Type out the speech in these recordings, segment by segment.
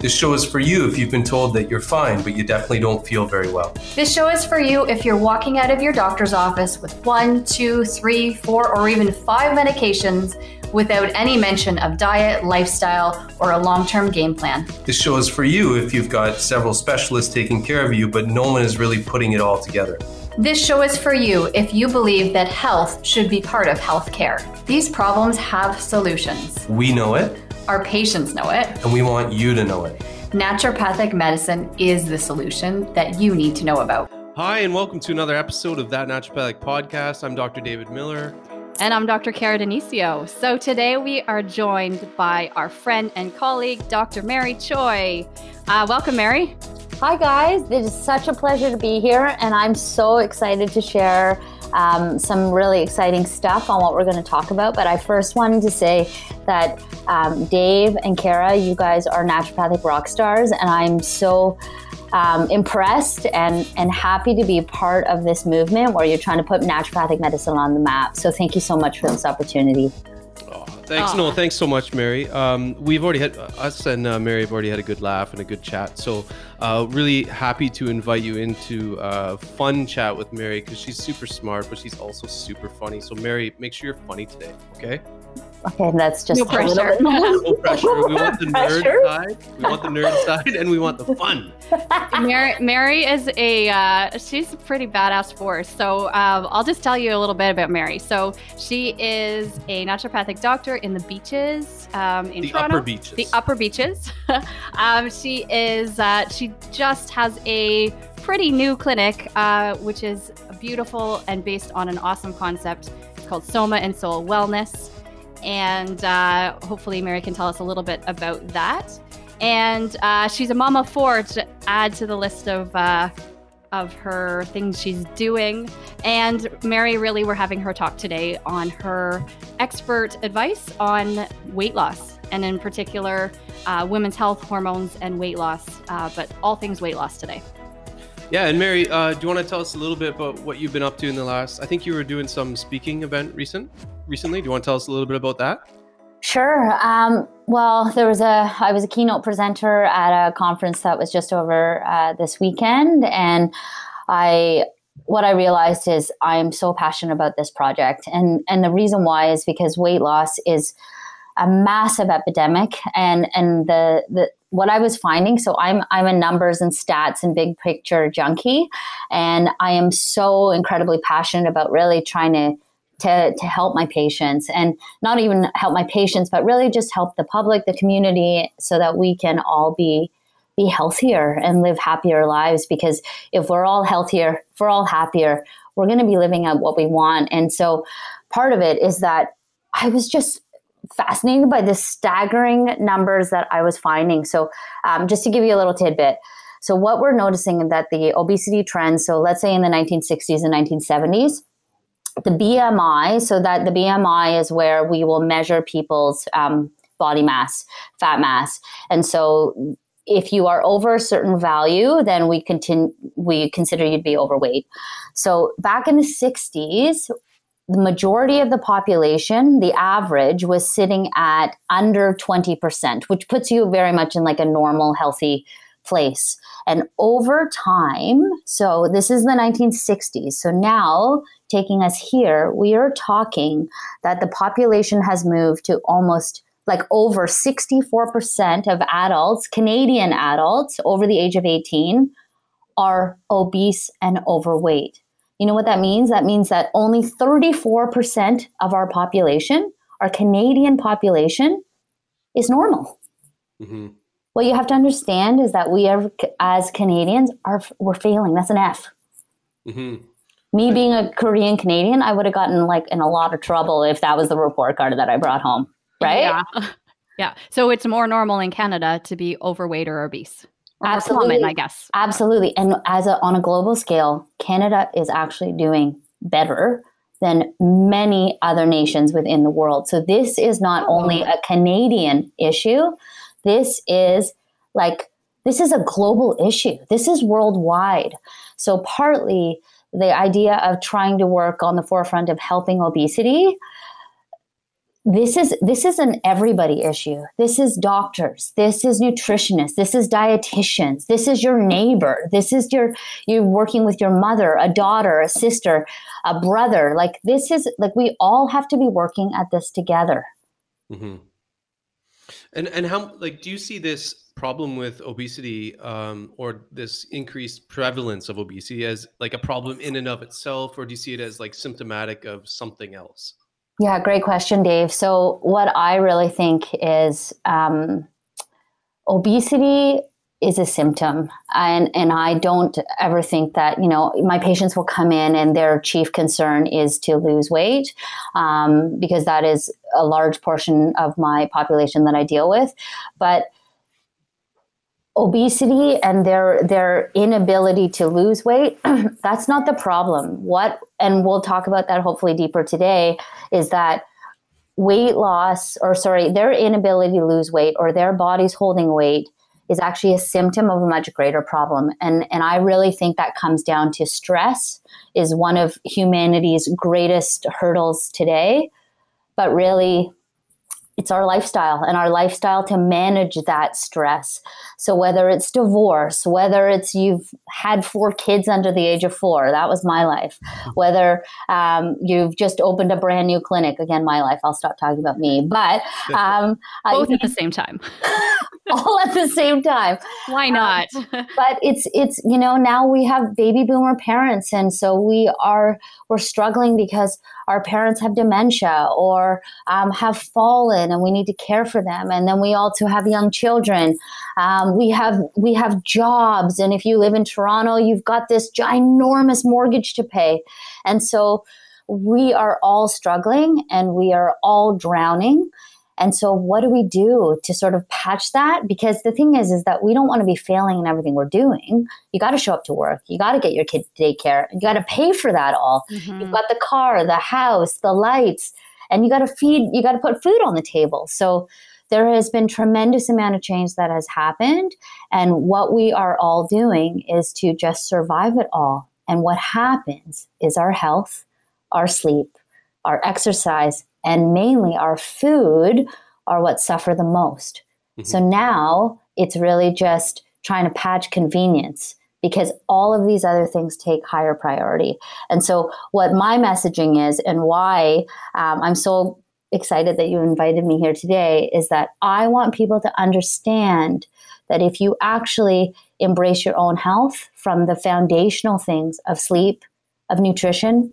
This show is for you if you've been told that you're fine, but you definitely don't feel very well. This show is for you if you're walking out of your doctor's office with one, two, three, four, or even five medications without any mention of diet, lifestyle, or a long term game plan. This show is for you if you've got several specialists taking care of you, but no one is really putting it all together. This show is for you if you believe that health should be part of healthcare. These problems have solutions. We know it, Our patients know it. and we want you to know it. Naturopathic medicine is the solution that you need to know about. Hi, and welcome to another episode of That Naturopathic Podcast. I'm Dr. David Miller. And I'm Dr. Kara Denisio. So today we are joined by our friend and colleague, Dr. Mary Choi. Uh, welcome, Mary. Hi, guys. It is such a pleasure to be here, and I'm so excited to share um, some really exciting stuff on what we're going to talk about. But I first wanted to say that um, Dave and Kara, you guys are naturopathic rock stars, and I'm so um, impressed and, and happy to be part of this movement where you're trying to put naturopathic medicine on the map. So thank you so much for this opportunity. Oh, thanks. No, thanks so much, Mary. Um, we've already had us and uh, Mary have already had a good laugh and a good chat. So, uh, really happy to invite you into a fun chat with Mary because she's super smart, but she's also super funny. So, Mary, make sure you're funny today, okay? Okay, that's just No a little pressure. bit- No pressure. We want the nerd Pressure? side. We want the nerd side, and we want the fun. Mary, Mary is a uh, she's a pretty badass force. So um, I'll just tell you a little bit about Mary. So she is a naturopathic doctor in the beaches um, in The Toronto. upper beaches. The upper beaches. um, she is. Uh, she just has a pretty new clinic, uh, which is beautiful and based on an awesome concept. It's called Soma and Soul Wellness, and uh, hopefully Mary can tell us a little bit about that. And uh, she's a mom of four to add to the list of. Uh, of her things she's doing. And Mary, really, we're having her talk today on her expert advice on weight loss, and in particular, uh, women's health, hormones, and weight loss, uh, but all things weight loss today. Yeah, and Mary, uh, do you want to tell us a little bit about what you've been up to in the last? I think you were doing some speaking event recent, recently. Do you want to tell us a little bit about that? Sure. Um, well, there was a I was a keynote presenter at a conference that was just over uh, this weekend, and I what I realized is I'm so passionate about this project, and and the reason why is because weight loss is a massive epidemic, and and the the what I was finding. So I'm I'm a numbers and stats and big picture junkie, and I am so incredibly passionate about really trying to to, to help my patients and not even help my patients, but really just help the public, the community, so that we can all be be healthier and live happier lives. Because if we're all healthier, if we're all happier, we're going to be living out what we want. And so, part of it is that I was just fascinated by the staggering numbers that I was finding. So, um, just to give you a little tidbit. So, what we're noticing that the obesity trends, so let's say in the 1960s and 1970s, the BMI, so that the BMI is where we will measure people's um, body mass, fat mass, and so if you are over a certain value, then we continue we consider you to be overweight. So back in the '60s, the majority of the population, the average, was sitting at under 20%, which puts you very much in like a normal, healthy place. And over time, so this is the 1960s. So now, taking us here, we are talking that the population has moved to almost like over 64% of adults, Canadian adults over the age of 18, are obese and overweight. You know what that means? That means that only 34% of our population, our Canadian population, is normal. Mm-hmm. What you have to understand is that we are, as Canadians, are we're failing. That's an F. Mm-hmm. Me being a Korean Canadian, I would have gotten like in a lot of trouble if that was the report card that I brought home. Right? Yeah. yeah. So it's more normal in Canada to be overweight or obese. Or Absolutely. common, I guess. Absolutely. And as a, on a global scale, Canada is actually doing better than many other nations within the world. So this is not only a Canadian issue, this is like this is a global issue. This is worldwide. So partly the idea of trying to work on the forefront of helping obesity this is this is an everybody issue. This is doctors. This is nutritionists. This is dietitians. This is your neighbor. This is your you're working with your mother a daughter a sister a brother. Like this is like we all have to be working at this together. Mm-hmm. And and how like do you see this problem with obesity um, or this increased prevalence of obesity as like a problem in and of itself or do you see it as like symptomatic of something else yeah, great question, Dave. So, what I really think is um, obesity is a symptom, and and I don't ever think that you know my patients will come in and their chief concern is to lose weight, um, because that is a large portion of my population that I deal with, but obesity and their their inability to lose weight that's not the problem. What and we'll talk about that hopefully deeper today is that weight loss or sorry their inability to lose weight or their bodies holding weight is actually a symptom of a much greater problem. And and I really think that comes down to stress is one of humanity's greatest hurdles today. But really it's our lifestyle and our lifestyle to manage that stress. So whether it's divorce, whether it's you've had four kids under the age of four, that was my life. Whether um, you've just opened a brand new clinic, again, my life. I'll stop talking about me, but um, both I, at the same time. all at the same time. Why um, not? Um, but it's it's you know now we have baby boomer parents, and so we are we're struggling because our parents have dementia or um, have fallen and we need to care for them. And then we also have young children. Um, we have we have jobs. And if you live in toronto you've got this ginormous mortgage to pay. And so we are all struggling and we are all drowning and so what do we do to sort of patch that? Because the thing is, is that we don't want to be failing in everything we're doing. You got to show up to work. You got to get your kid to daycare. You got to pay for that all. Mm-hmm. You've got the car, the house, the lights, and you got to feed, you got to put food on the table. So there has been tremendous amount of change that has happened. And what we are all doing is to just survive it all. And what happens is our health, our sleep, our exercise, and mainly our food are what suffer the most. Mm-hmm. So now it's really just trying to patch convenience because all of these other things take higher priority. And so, what my messaging is, and why um, I'm so excited that you invited me here today, is that I want people to understand that if you actually embrace your own health from the foundational things of sleep, of nutrition,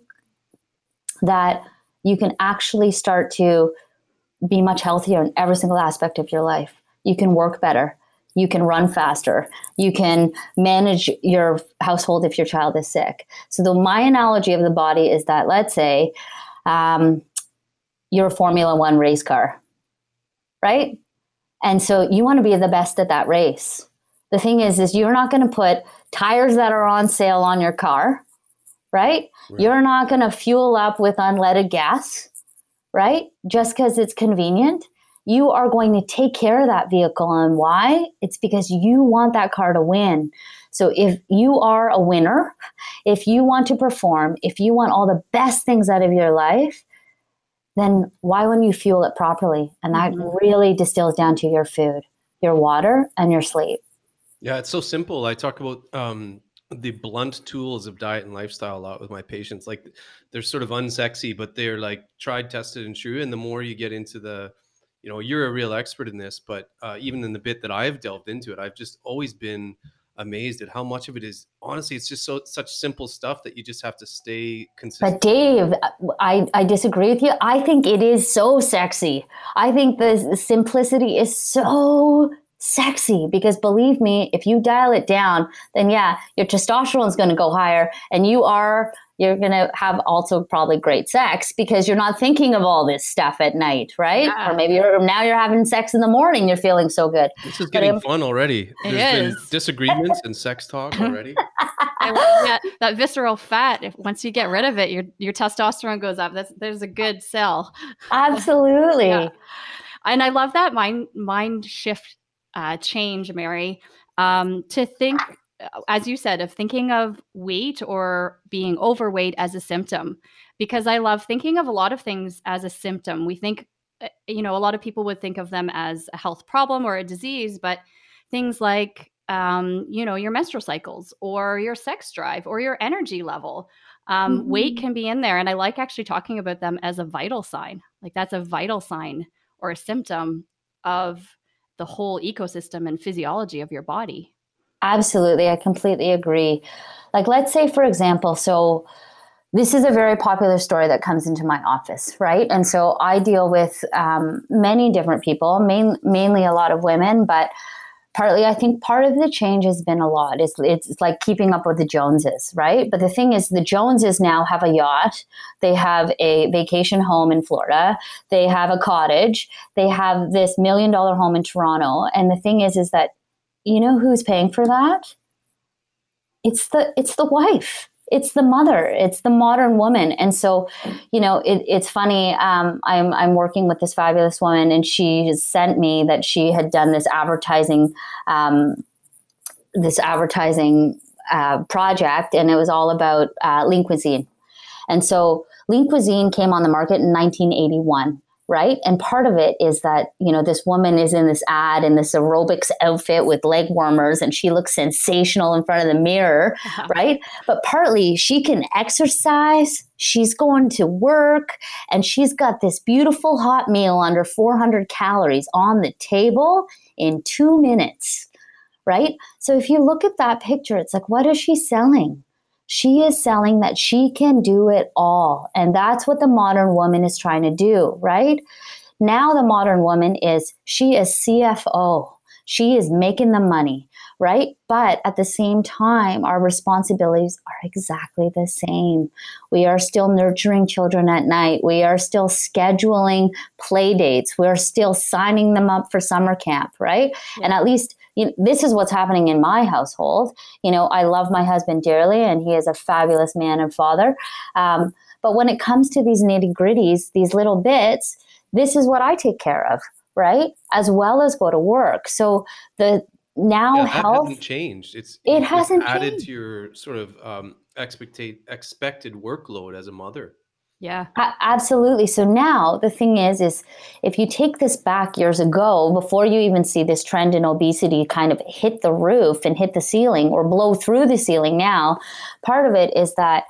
that you can actually start to be much healthier in every single aspect of your life. You can work better. You can run faster. You can manage your household if your child is sick. So, the, my analogy of the body is that let's say um, you're a Formula One race car, right? And so you want to be the best at that race. The thing is, is you're not going to put tires that are on sale on your car right? right. You're not going to fuel up with unleaded gas, right? Just because it's convenient. You are going to take care of that vehicle. And why? It's because you want that car to win. So if you are a winner, if you want to perform, if you want all the best things out of your life, then why wouldn't you fuel it properly? And that mm-hmm. really distills down to your food, your water, and your sleep. Yeah, it's so simple. I talk about um, the blunt tools of diet and lifestyle a lot with my patients. Like they're sort of unsexy, but they're like tried, tested, and true. And the more you get into the, you know, you're a real expert in this, but uh, even in the bit that I've delved into it, I've just always been amazed at how much of it is honestly it's just so such simple stuff that you just have to stay consistent but dave i i disagree with you i think it is so sexy i think the simplicity is so sexy because believe me, if you dial it down, then yeah, your testosterone is going to go higher and you are you're going to have also probably great sex because you're not thinking of all this stuff at night, right? Yeah. Or maybe you're now you're having sex in the morning, you're feeling so good. This is getting fun already. There's been disagreements and sex talk already. that, that visceral fat. If once you get rid of it, your your testosterone goes up. That's there's a good sell Absolutely. Yeah. And I love that mind mind shift uh, change, Mary, um, to think, as you said, of thinking of weight or being overweight as a symptom. Because I love thinking of a lot of things as a symptom. We think, uh, you know, a lot of people would think of them as a health problem or a disease, but things like um, you know, your menstrual cycles or your sex drive or your energy level. Um, mm-hmm. Weight can be in there. And I like actually talking about them as a vital sign. Like that's a vital sign or a symptom of the whole ecosystem and physiology of your body. Absolutely. I completely agree. Like, let's say, for example, so this is a very popular story that comes into my office, right? And so I deal with um, many different people, main, mainly a lot of women, but partly i think part of the change has been a lot. It's, it's like keeping up with the joneses right? But the thing is the joneses now have a yacht. They have a vacation home in florida. They have a cottage. They have this million dollar home in toronto. And the thing is is that you know who's paying for that? It's the it's the wife it's the mother it's the modern woman. And so you know it, it's funny um, I'm, I'm working with this fabulous woman and she just sent me that she had done this advertising um, this advertising uh, project and it was all about uh, lean cuisine. And so lean cuisine came on the market in 1981 right? And part of it is that, you know, this woman is in this ad in this aerobics outfit with leg warmers and she looks sensational in front of the mirror, uh-huh. right? But partly she can exercise, she's going to work, and she's got this beautiful hot meal under 400 calories on the table in two minutes. Right. So if you look at that picture, it's like, what is she selling? She is selling that she can do it all. And that's what the modern woman is trying to do, right? Now, the modern woman is, she is CFO. She is making the money, right? But at the same time, our responsibilities are exactly the same. We are still nurturing children at night. We are still scheduling play dates. We're still signing them up for summer camp, right? Yeah. And at least you know, this is what's happening in my household. You know, I love my husband dearly, and he is a fabulous man and father. Um, but when it comes to these nitty gritties, these little bits, this is what I take care of, right? As well as go to work. So the now yeah, health hasn't changed. It's it hasn't added changed. to your sort of um, expectate expected workload as a mother. Yeah. A- absolutely. So now the thing is is if you take this back years ago before you even see this trend in obesity kind of hit the roof and hit the ceiling or blow through the ceiling now, part of it is that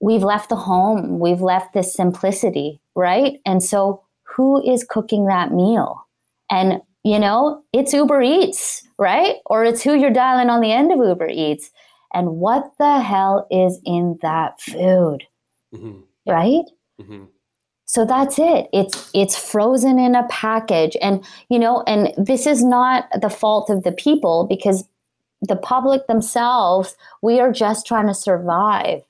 we've left the home, we've left this simplicity, right? And so who is cooking that meal? And you know, it's Uber Eats, right? Or it's who you're dialing on the end of Uber Eats. And what the hell is in that food? Mm-hmm. right? Mm-hmm. So that's it. It's it's frozen in a package, and you know, and this is not the fault of the people because the public themselves, we are just trying to survive.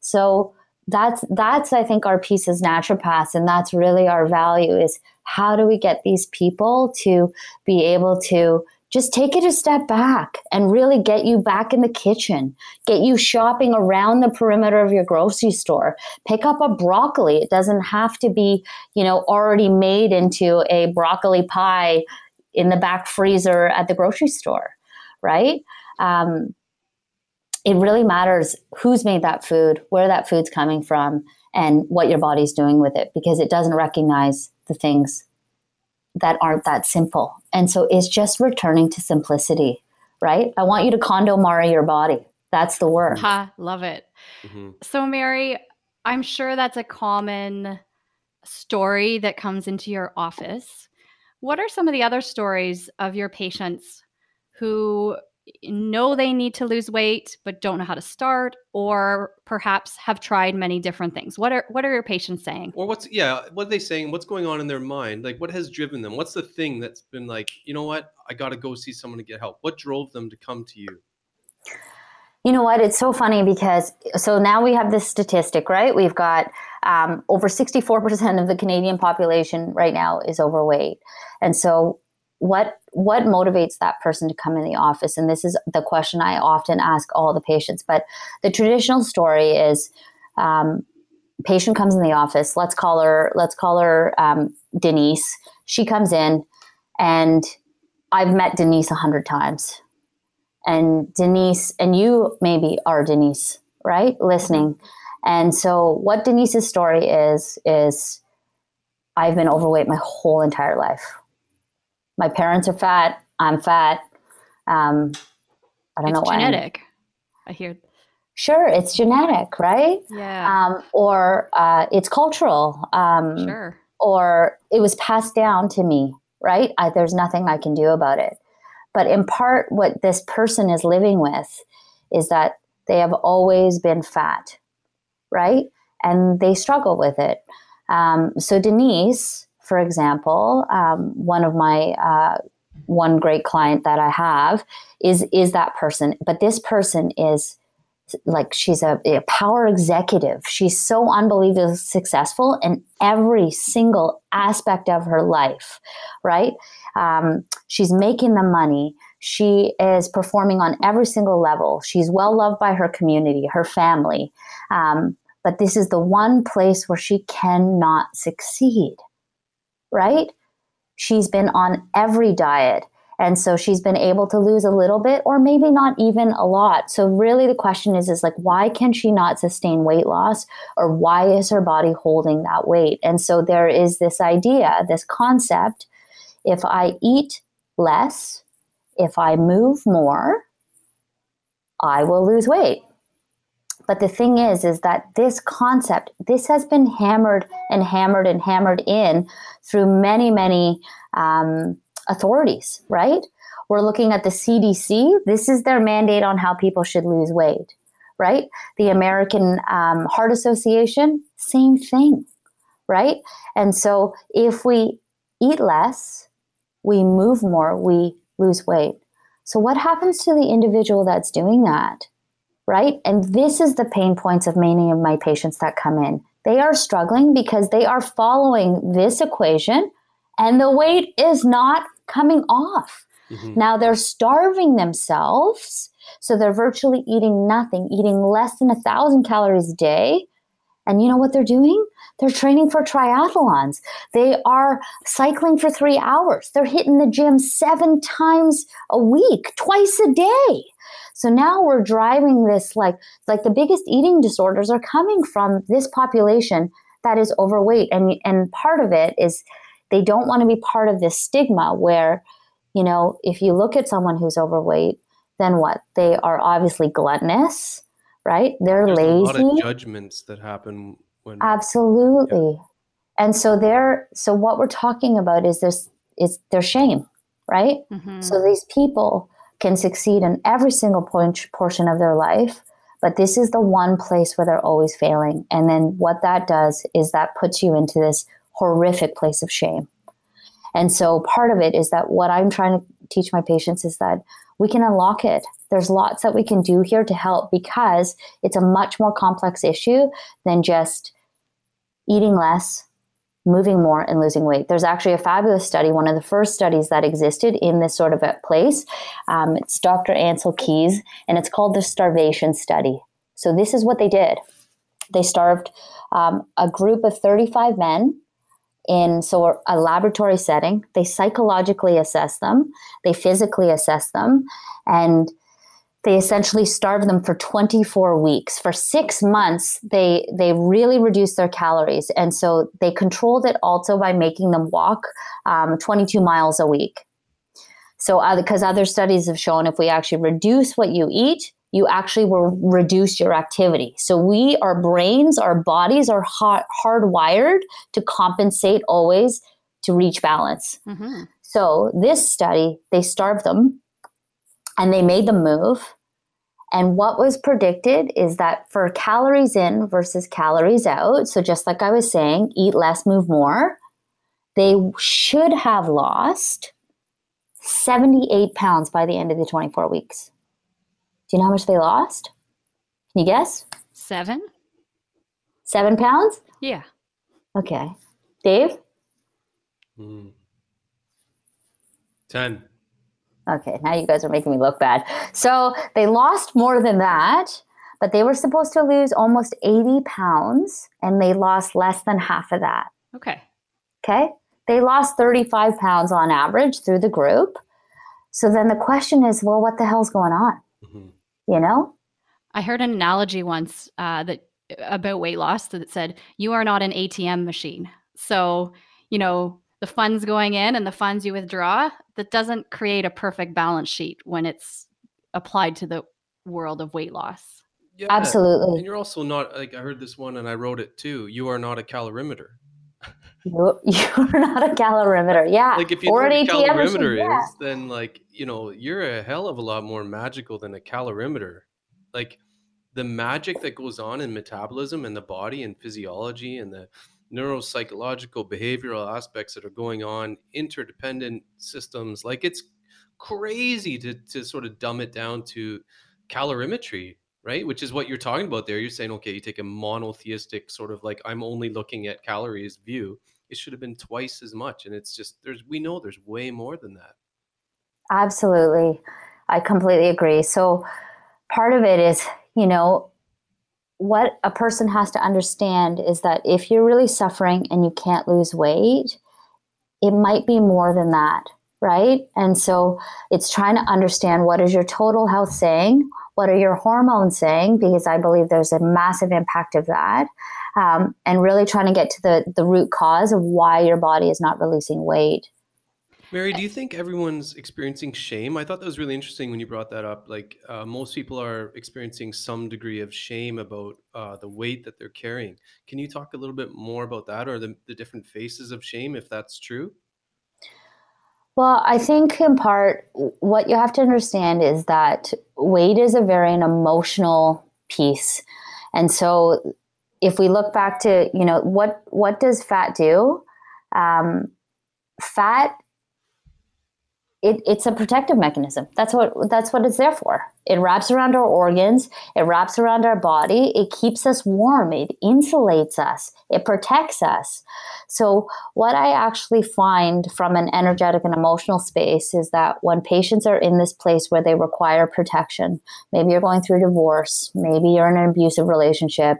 So that's that's I think our piece as naturopaths, and that's really our value is how do we get these people to be able to just take it a step back and really get you back in the kitchen, get you shopping around the perimeter of your grocery store. Pick up a broccoli. It doesn't have to be, you know, already made into a broccoli pie in the back freezer at the grocery store, right? Um, it really matters who's made that food, where that food's coming from, and what your body's doing with it because it doesn't recognize the things that aren't that simple. And so it's just returning to simplicity, right? I want you to KondoMara your body. That's the word. Ha, love it. Mm-hmm. So, Mary, I'm sure that's a common story that comes into your office. What are some of the other stories of your patients who know they need to lose weight but don't know how to start or perhaps have tried many different things. What are what are your patients saying? Or what's yeah what are they saying what's going on in their mind? Like what has driven them? What's the thing that's been like you know what? I got to go see someone to get help. What drove them to come to you? You know what? It's so funny because so now we have this statistic right? We've got um, over 64% of the canadian population right now is overweight. And so what what motivates that person to come in the office? And this is the question i often ask all the patients but the traditional story is um, patient comes in the office let's call her let's call her um, denise. She comes in and i've met denise a hundred times. And denise and you maybe are denise right? Listening. And so what denise's story is is i've been overweight my whole entire life my parents are fat. I'm fat. Um, I don't it's know why. It's genetic. I hear. Sure, it's genetic, right? Yeah. Um, or uh, it's cultural. Um, sure. Or it was passed down to me, right? I, there's nothing I can do about it. But in part, what this person is living with is that they have always been fat, right? And they struggle with it. Um, so Denise for example, um, one of my uh, one great client that I have is is that person, but this person is like she's a, a, power executive. She's so unbelievably successful in every single aspect of her life, right? Um, she's making the money. She is performing on every single level. She's well loved by her community, her family. Um, but this is the one place where she cannot succeed right? She's been on every diet. And so she's been able to lose a little bit or maybe not even a lot. So really the question is is like why can she not sustain weight loss or why is her body holding that weight? And so there is this idea, this concept if I eat less, if I move more, I will lose weight. But the thing is, is that this concept, this has been hammered and hammered and hammered in through many, many um, authorities, right? We're looking at the CDC. This is their mandate on how people should lose weight, right? The American um, Heart Association, same thing, right? And so if we eat less, we move more, we lose weight. So, what happens to the individual that's doing that? Right? And this is the pain points of many of my patients that come in. They are struggling because they are following this equation and the weight is not coming off. Mm-hmm. Now they're starving themselves. So they're virtually eating nothing, eating less than a thousand calories a day. And you know what they're doing? They're training for triathlons. They are cycling for three hours. They're hitting the gym seven times a week, twice a day. So now we're driving this like like the biggest eating disorders are coming from this population that is overweight. And and part of it is they don't want to be part of this stigma where you know if you look at someone who's overweight then what? They are obviously gluttonous right? They're There's lazy a lot of judgments that happen when absolutely. Yeah. and so they're so what we're talking about is this is their shame right? Mm-hmm. so these people can succeed in every single point, portion of their life, but this is the one place where they're always failing. And then what that does is that puts you into this horrific place of shame. And so part of it is that what I'm trying to teach my patients is that we can unlock it. There's lots that we can do here to help because it's a much more complex issue than just eating less, moving more and losing weight. There's actually a fabulous study, one of the first studies that existed in this sort of a place. Um, it's Dr. Ancel Keys, and it's called the starvation study. So this is what they did. They starved um, a group of 35 men in so a laboratory setting. They psychologically assess them, they physically assess them, and they essentially starved them for 24 weeks. For six months they they really reduced their calories. And so they controlled it also by making them walk um, 22 miles a week. So because uh, other studies have shown if we actually reduce what you eat you actually will reduce your activity. So we our brains our bodies are hard, hardwired to compensate always to reach balance. Mm-hmm. so this study they starved them and they made the move. And what was predicted is that for calories in versus calories out, so just like I was saying, eat less, move more, they should have lost 78 pounds by the end of the 24 weeks. Do you know how much they lost? Can you guess? Seven. Seven pounds? Yeah. Okay. Dave? Mm. 10. Okay, now you guys are making me look bad. So they lost more than that, but they were supposed to lose almost 80 pounds and they lost less than half of that. Okay. Okay. They lost 35 pounds on average through the group. So then the question is, well, what the hell's going on? Mhm. You know? I heard an analogy once uh, that about weight loss that said you are not an ATM machine. So, you know, the funds going in and the funds you withdraw, that doesn't create a perfect balance sheet when it's applied to the world of weight loss. Yeah. Absolutely. And you're also not, like, I heard this one and I wrote it too. You are not a calorimeter. You, you're not a calorimeter. Yeah. Like, if you or know an what a ATM machine, calorimeter yeah. is, then, like, you know, you're a hell of a lot more magical than a calorimeter. Like, the magic that goes on in metabolism and the body and physiology and the neuropsychological behavioral aspects that are going on interdependent systems like it's crazy to to sort of dumb it down to calorimetry right which is what you're talking about there you're saying okay you take a monotheistic sort of like i'm only looking at calories view it should have been twice as much and it's just there's we know there's way more than that Absolutely. I completely agree. So part of it is, you know, what a person has to understand is that if you're really suffering and you can't lose weight, it might be more than that, right? And so it's trying to understand what is your total health saying? What are your hormones saying? Because I believe there's a massive impact of that. Um, and really trying to get to the, the root cause of why your body is not releasing weight. Mary, do you think everyone's experiencing shame? I thought that was really interesting when you brought that up. Like, uh, most people are experiencing some degree of shame about uh, the weight that they're carrying. Can you talk a little bit more about that or the, the different faces of shame, if that's true? Well, I think in part, what you have to understand is that weight is a very an emotional piece. And so if we look back to, you know, what, what does fat do? Um, fat it, it's a protective mechanism. That's what that's what it's there for. It wraps around our organs. It wraps around our body. It keeps us warm. It insulates us. It protects us. So what I actually find from an energetic and emotional space is that when patients are in this place where they require protection, maybe you're going through divorce, maybe you're in an abusive relationship,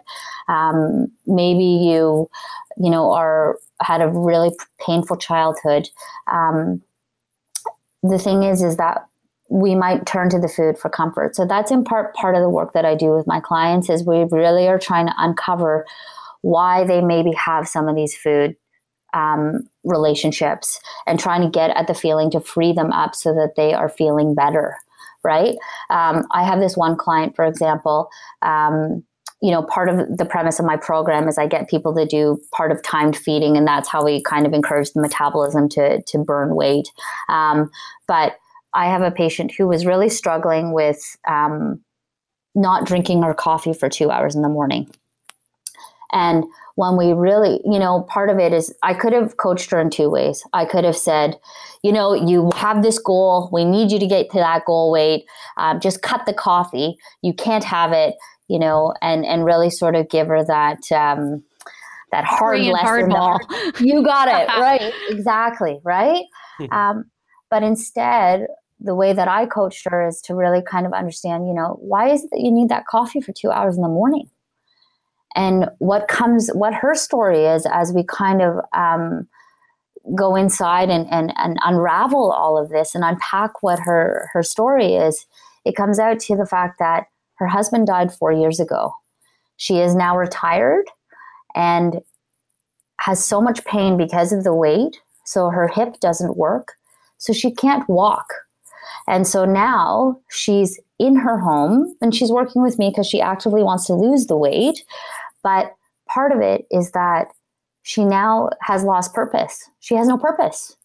um, maybe you, you know, are had a really painful childhood. Um, the thing is is that we might turn to the food for comfort. So that's in part part of the work that i do with my clients is we really are trying to uncover why they maybe have some of these food um, relationships and trying to get at the feeling to free them up so that they are feeling better right? Um, i have this one client for example um, you know, part of the premise of my program is I get people to do part of timed feeding, and that's how we kind of encourage the metabolism to to burn weight. Um, but I have a patient who was really struggling with um, not drinking her coffee for two hours in the morning. And when we really, you know, part of it is I could have coached her in two ways. I could have said, you know, you have this goal. We need you to get to that goal weight. Um, just cut the coffee. You can't have it you know, and and really sort of give her that um, that hard Free lesson. hardball. that- you got it right, exactly, right. um, but instead, the way that I coached her is to really kind of understand, you know, why is it that you need that coffee for two hours in the morning? And what comes, what her story is as we kind of um, go inside and, and, and unravel all of this and unpack what her, her story is, it comes out to the fact that her husband died four years ago. She is now retired and has so much pain because of the weight. So her hip doesn't work. So she can't walk. And so now she's in her home and she's working with me because she actively wants to lose the weight. But part of it is that she now has lost purpose. She has no purpose.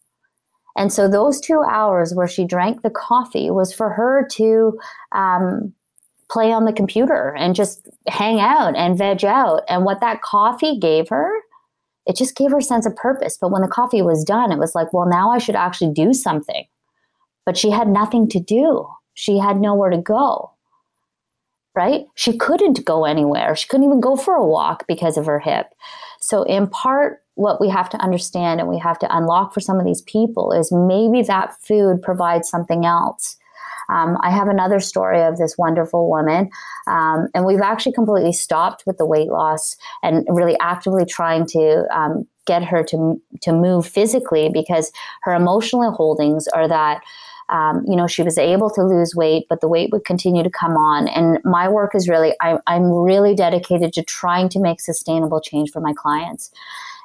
And so those two hours where she drank the coffee was for her to um, play on the computer and just hang out and veg out. And what that coffee gave her, it just gave her a sense of purpose. But when the coffee was done, it was like, well, now I should actually do something. But she had nothing to do, she had nowhere to go. Right? She couldn't go anywhere. She couldn't even go for a walk because of her hip. So, in part, what we have to understand and we have to unlock for some of these people is maybe that food provides something else. Um, I have another story of this wonderful woman, um, and we've actually completely stopped with the weight loss and really actively trying to um, get her to to move physically because her emotional holdings are that. Um, you know, she was able to lose weight, but the weight would continue to come on. And my work is really, I, I'm really dedicated to trying to make sustainable change for my clients.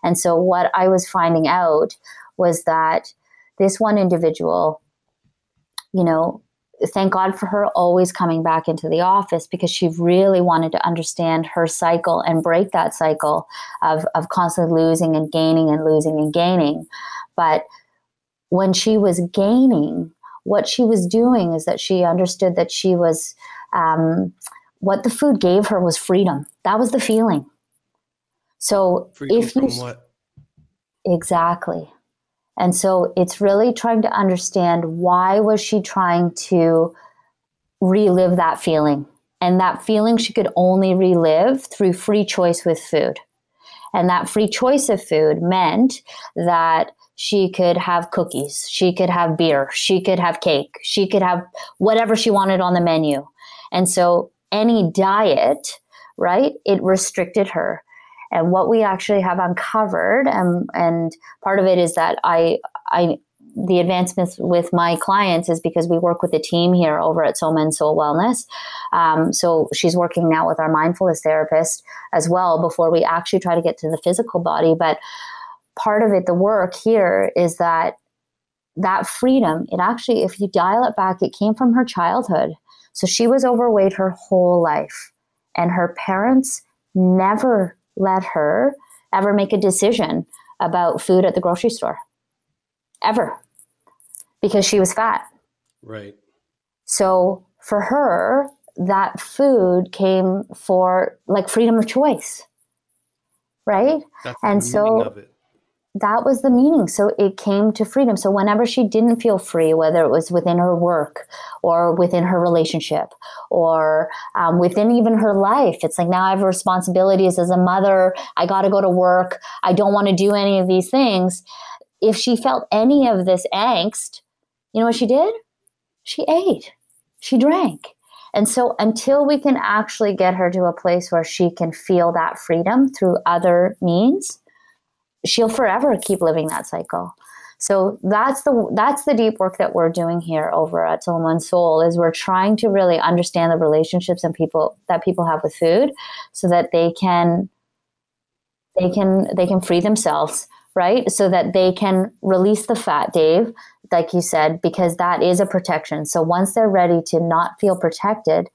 And so, what I was finding out was that this one individual, you know, thank God for her always coming back into the office because she really wanted to understand her cycle and break that cycle of, of constantly losing and gaining and losing and gaining. But when she was gaining, what she was doing is that she understood that she was, um, what the food gave her was freedom. That was the feeling. So Freedom if you. Exactly. And so it's really trying to understand why was she trying to relive that feeling? And that feeling she could only relive through free choice with food. And that free choice of food meant that she could have cookies, she could have beer, she could have cake, she could have whatever she wanted on the menu. And so any diet, right, it restricted her and what we actually have uncovered and and part of it is that i i the advancements with my clients is because we work with a team here over at Soma and Soul Wellness. Um, so she's working now with our mindfulness therapist as well before we actually try to get to the physical body. But part of it, the work here is that that freedom, it actually, if you dial it back, it came from her childhood. So she was overweight her whole life, and her parents never let her ever make a decision about food at the grocery store. Ever. Because she was fat. Right. So for her, that food came for like freedom of choice. Right? That's And so-. That was the meaning. So it came to freedom. So whenever she didn't feel free, whether it was within her work or within her relationship or um, within even her life, it's like now I have responsibilities as a mother. I got to go to work. I don't want to do any of these things. If she felt any of this angst, you know what she did? She ate, she drank. And so until we can actually get her to a place where she can feel that freedom through other means, she'll forever keep living that cycle. So that's the that's the deep work that we're doing here over at and Soul is we're trying to really understand the relationships and people that people have with food so that they can they can they can free themselves, right? So that they can release the fat, Dave, like you said, because that is a protection. So once they're ready to not feel protected,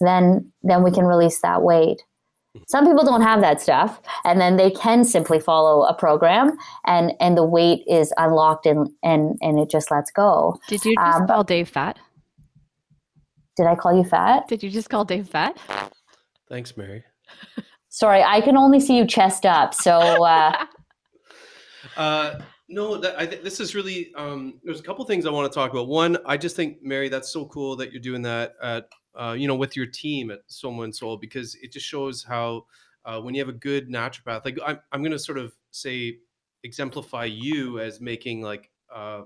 then then we can release that weight. Some people don't have that stuff, and then they can simply follow a program, and and the weight is unlocked, and and and it just lets go. Did you just Um, call Dave fat? Did I call you fat? Did you just call Dave fat? Thanks, Mary. Sorry, I can only see you chest up. So uh, Uh, no, that, I think this is really. Um, there's a couple things I want to talk about. One, I just think Mary, that's so cool that you're doing that at, uh, you know, with your team at Soma and Soul because it just shows how uh, when you have a good naturopath, like I'm, I'm going to sort of say, exemplify you as making like uh,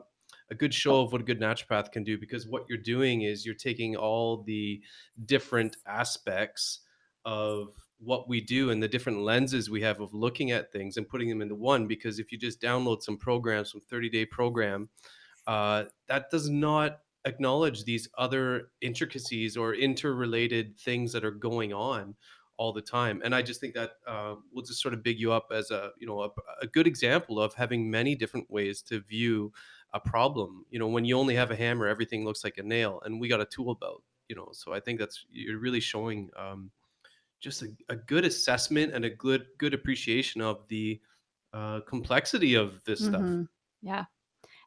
a good show of what a good naturopath can do because what you're doing is you're taking all the different aspects of what we do and the different lenses we have of looking at things and putting them into one because if you just download some programs some 30 day program uh, that does not acknowledge these other intricacies or interrelated things that are going on all the time and i just think that uh, will just sort of big you up as a you know a, a good example of having many different ways to view a problem you know when you only have a hammer everything looks like a nail and we got a tool belt you know so i think that's you're really showing um, just a, a good assessment and a good good appreciation of the uh, complexity of this stuff. Mhm. Yeah.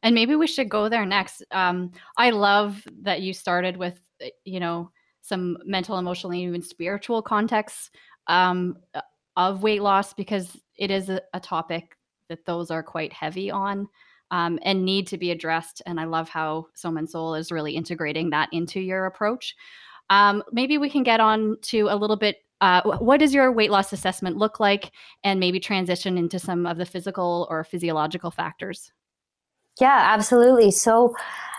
And maybe we should go there next. Um, I love that you started with, uh, you know, some mental, emotional, and even spiritual contexts um, uh, of weight loss because it is a, a topic that those are quite heavy on um, and need to be addressed. And I love how Soma and Soul is really integrating that into your approach. Um, maybe we can get on to a little bit uh, what does your weight loss assessment look like and maybe transition into some of the physical or physiological factors yeah absolutely. So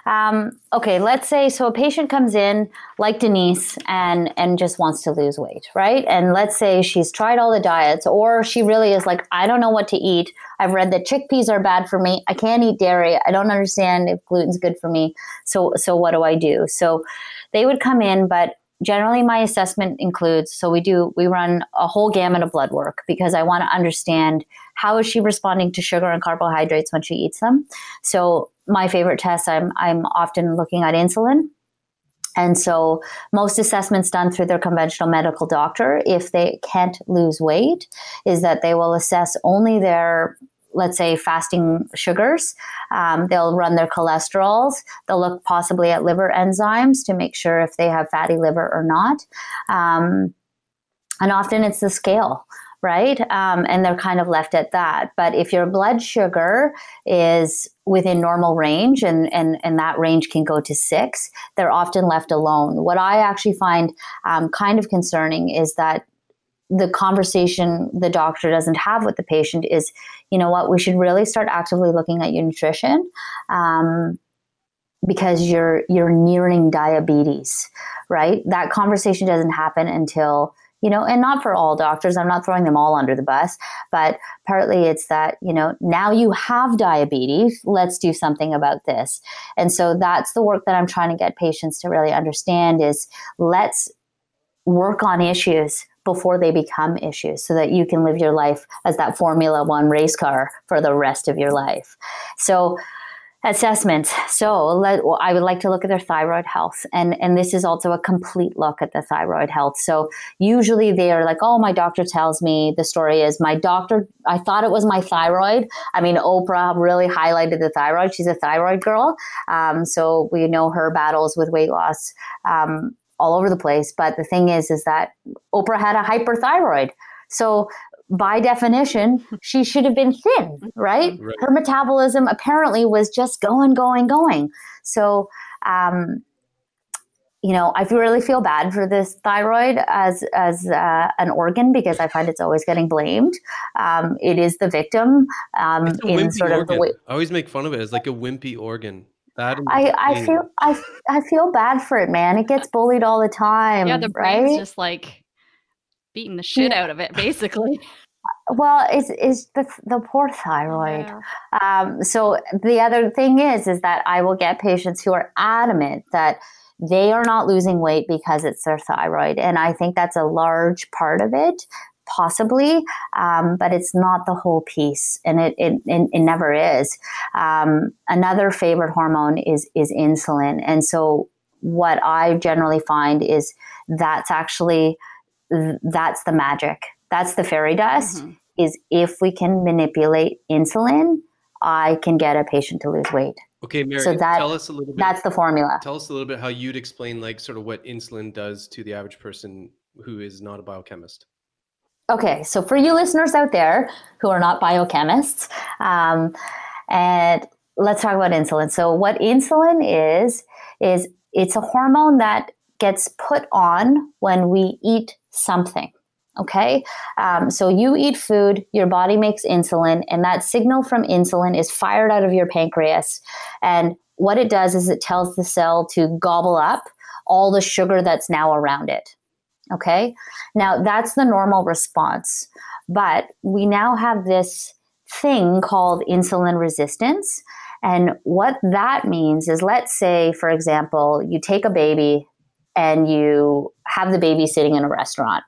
um, okay let's say so a patient comes in like denise and and just wants to lose weight right? And let's say she's tried all the diets or she really is like i don't know what to eat. I've read that chickpeas are bad for me. I can't eat dairy. I don't understand if gluten's good for me. So so what do i do? So they would come in but generally my assessment includes so we do we run a whole gamut of blood work because i want to understand how is she responding to sugar and carbohydrates when she eats them. So my favorite test i'm i'm often looking at insulin. And so most assessments done through their conventional medical doctor if they can't lose weight is that they will assess only their let's say fasting sugars. Um, they'll run their cholesterols. They'll look possibly at liver enzymes to make sure if they have fatty liver or not. Um, and often it's the scale. Right. Um, and they're kind of left at that. But if your blood sugar is within normal range and, and, and that range can go to six, they're often left alone. What I actually find um, kind of concerning is that the conversation the doctor doesn't have with the patient is, you know what, we should really start actively looking at your nutrition. Um, because you're you're nearing diabetes right that conversation doesn't happen until you know and not for all doctors i'm not throwing them all under the bus but partly it's that you know now you have diabetes let's do something about this and so that's the work that i'm trying to get patients to really understand is let's work on issues before they become issues so that you can live your life as that Formula One race car for the rest of your life. So, assessments. So, let, well, I would like to look at their thyroid health. And, and this is also a complete look at the thyroid health. So, usually they're like, oh, my doctor tells me the story is my doctor, I thought it was my thyroid. I mean, Oprah really highlighted the thyroid. She's a thyroid girl. Um, so, we know her battles with weight loss. Um, all over the place. But the thing is, is that Oprah had a hyperthyroid. So by definition, she should have been thin, right? right? Her metabolism apparently was just going, going, going. So, um, you know, I really feel bad for this thyroid as as uh, an organ because I find it's always getting blamed. Um, it is the victim um, in sort organ. of the way. I always make fun of it as like a wimpy organ. That I, I feel I, I feel bad for it, man. It gets bullied all the time. Yeah, the brain's right? just like beating the shit yeah. out of it, basically. Well, it's, it's the, the poor thyroid. Yeah. Um, so the other thing is, is that I will get patients who are adamant that they are not losing weight because it's their thyroid. And I think that's a large part of it possibly, um, but it's not the whole piece, and it it, it, it never is. Um, another favorite hormone is is insulin, and so what I generally find is that's actually that's the magic. That's the fairy dust. Mm-hmm. Is if we can manipulate insulin, I can get a patient to lose weight. Okay, Mary, so that, tell us a little bit. That's the formula. Tell us a little bit how you'd explain, like, sort of what insulin does to the average person who is not a biochemist. Okay, so for you listeners out there who are not biochemists, um, and let's talk about insulin. So, what insulin is, is it's a hormone that gets put on when we eat something. Okay, um, so you eat food, your body makes insulin, and that signal from insulin is fired out of your pancreas. And what it does is it tells the cell to gobble up all the sugar that's now around it. Okay. Now that's the normal response. But we now have this thing called insulin resistance. And what that means is, let's say, for example, you take a baby and you have the baby sitting in a restaurant.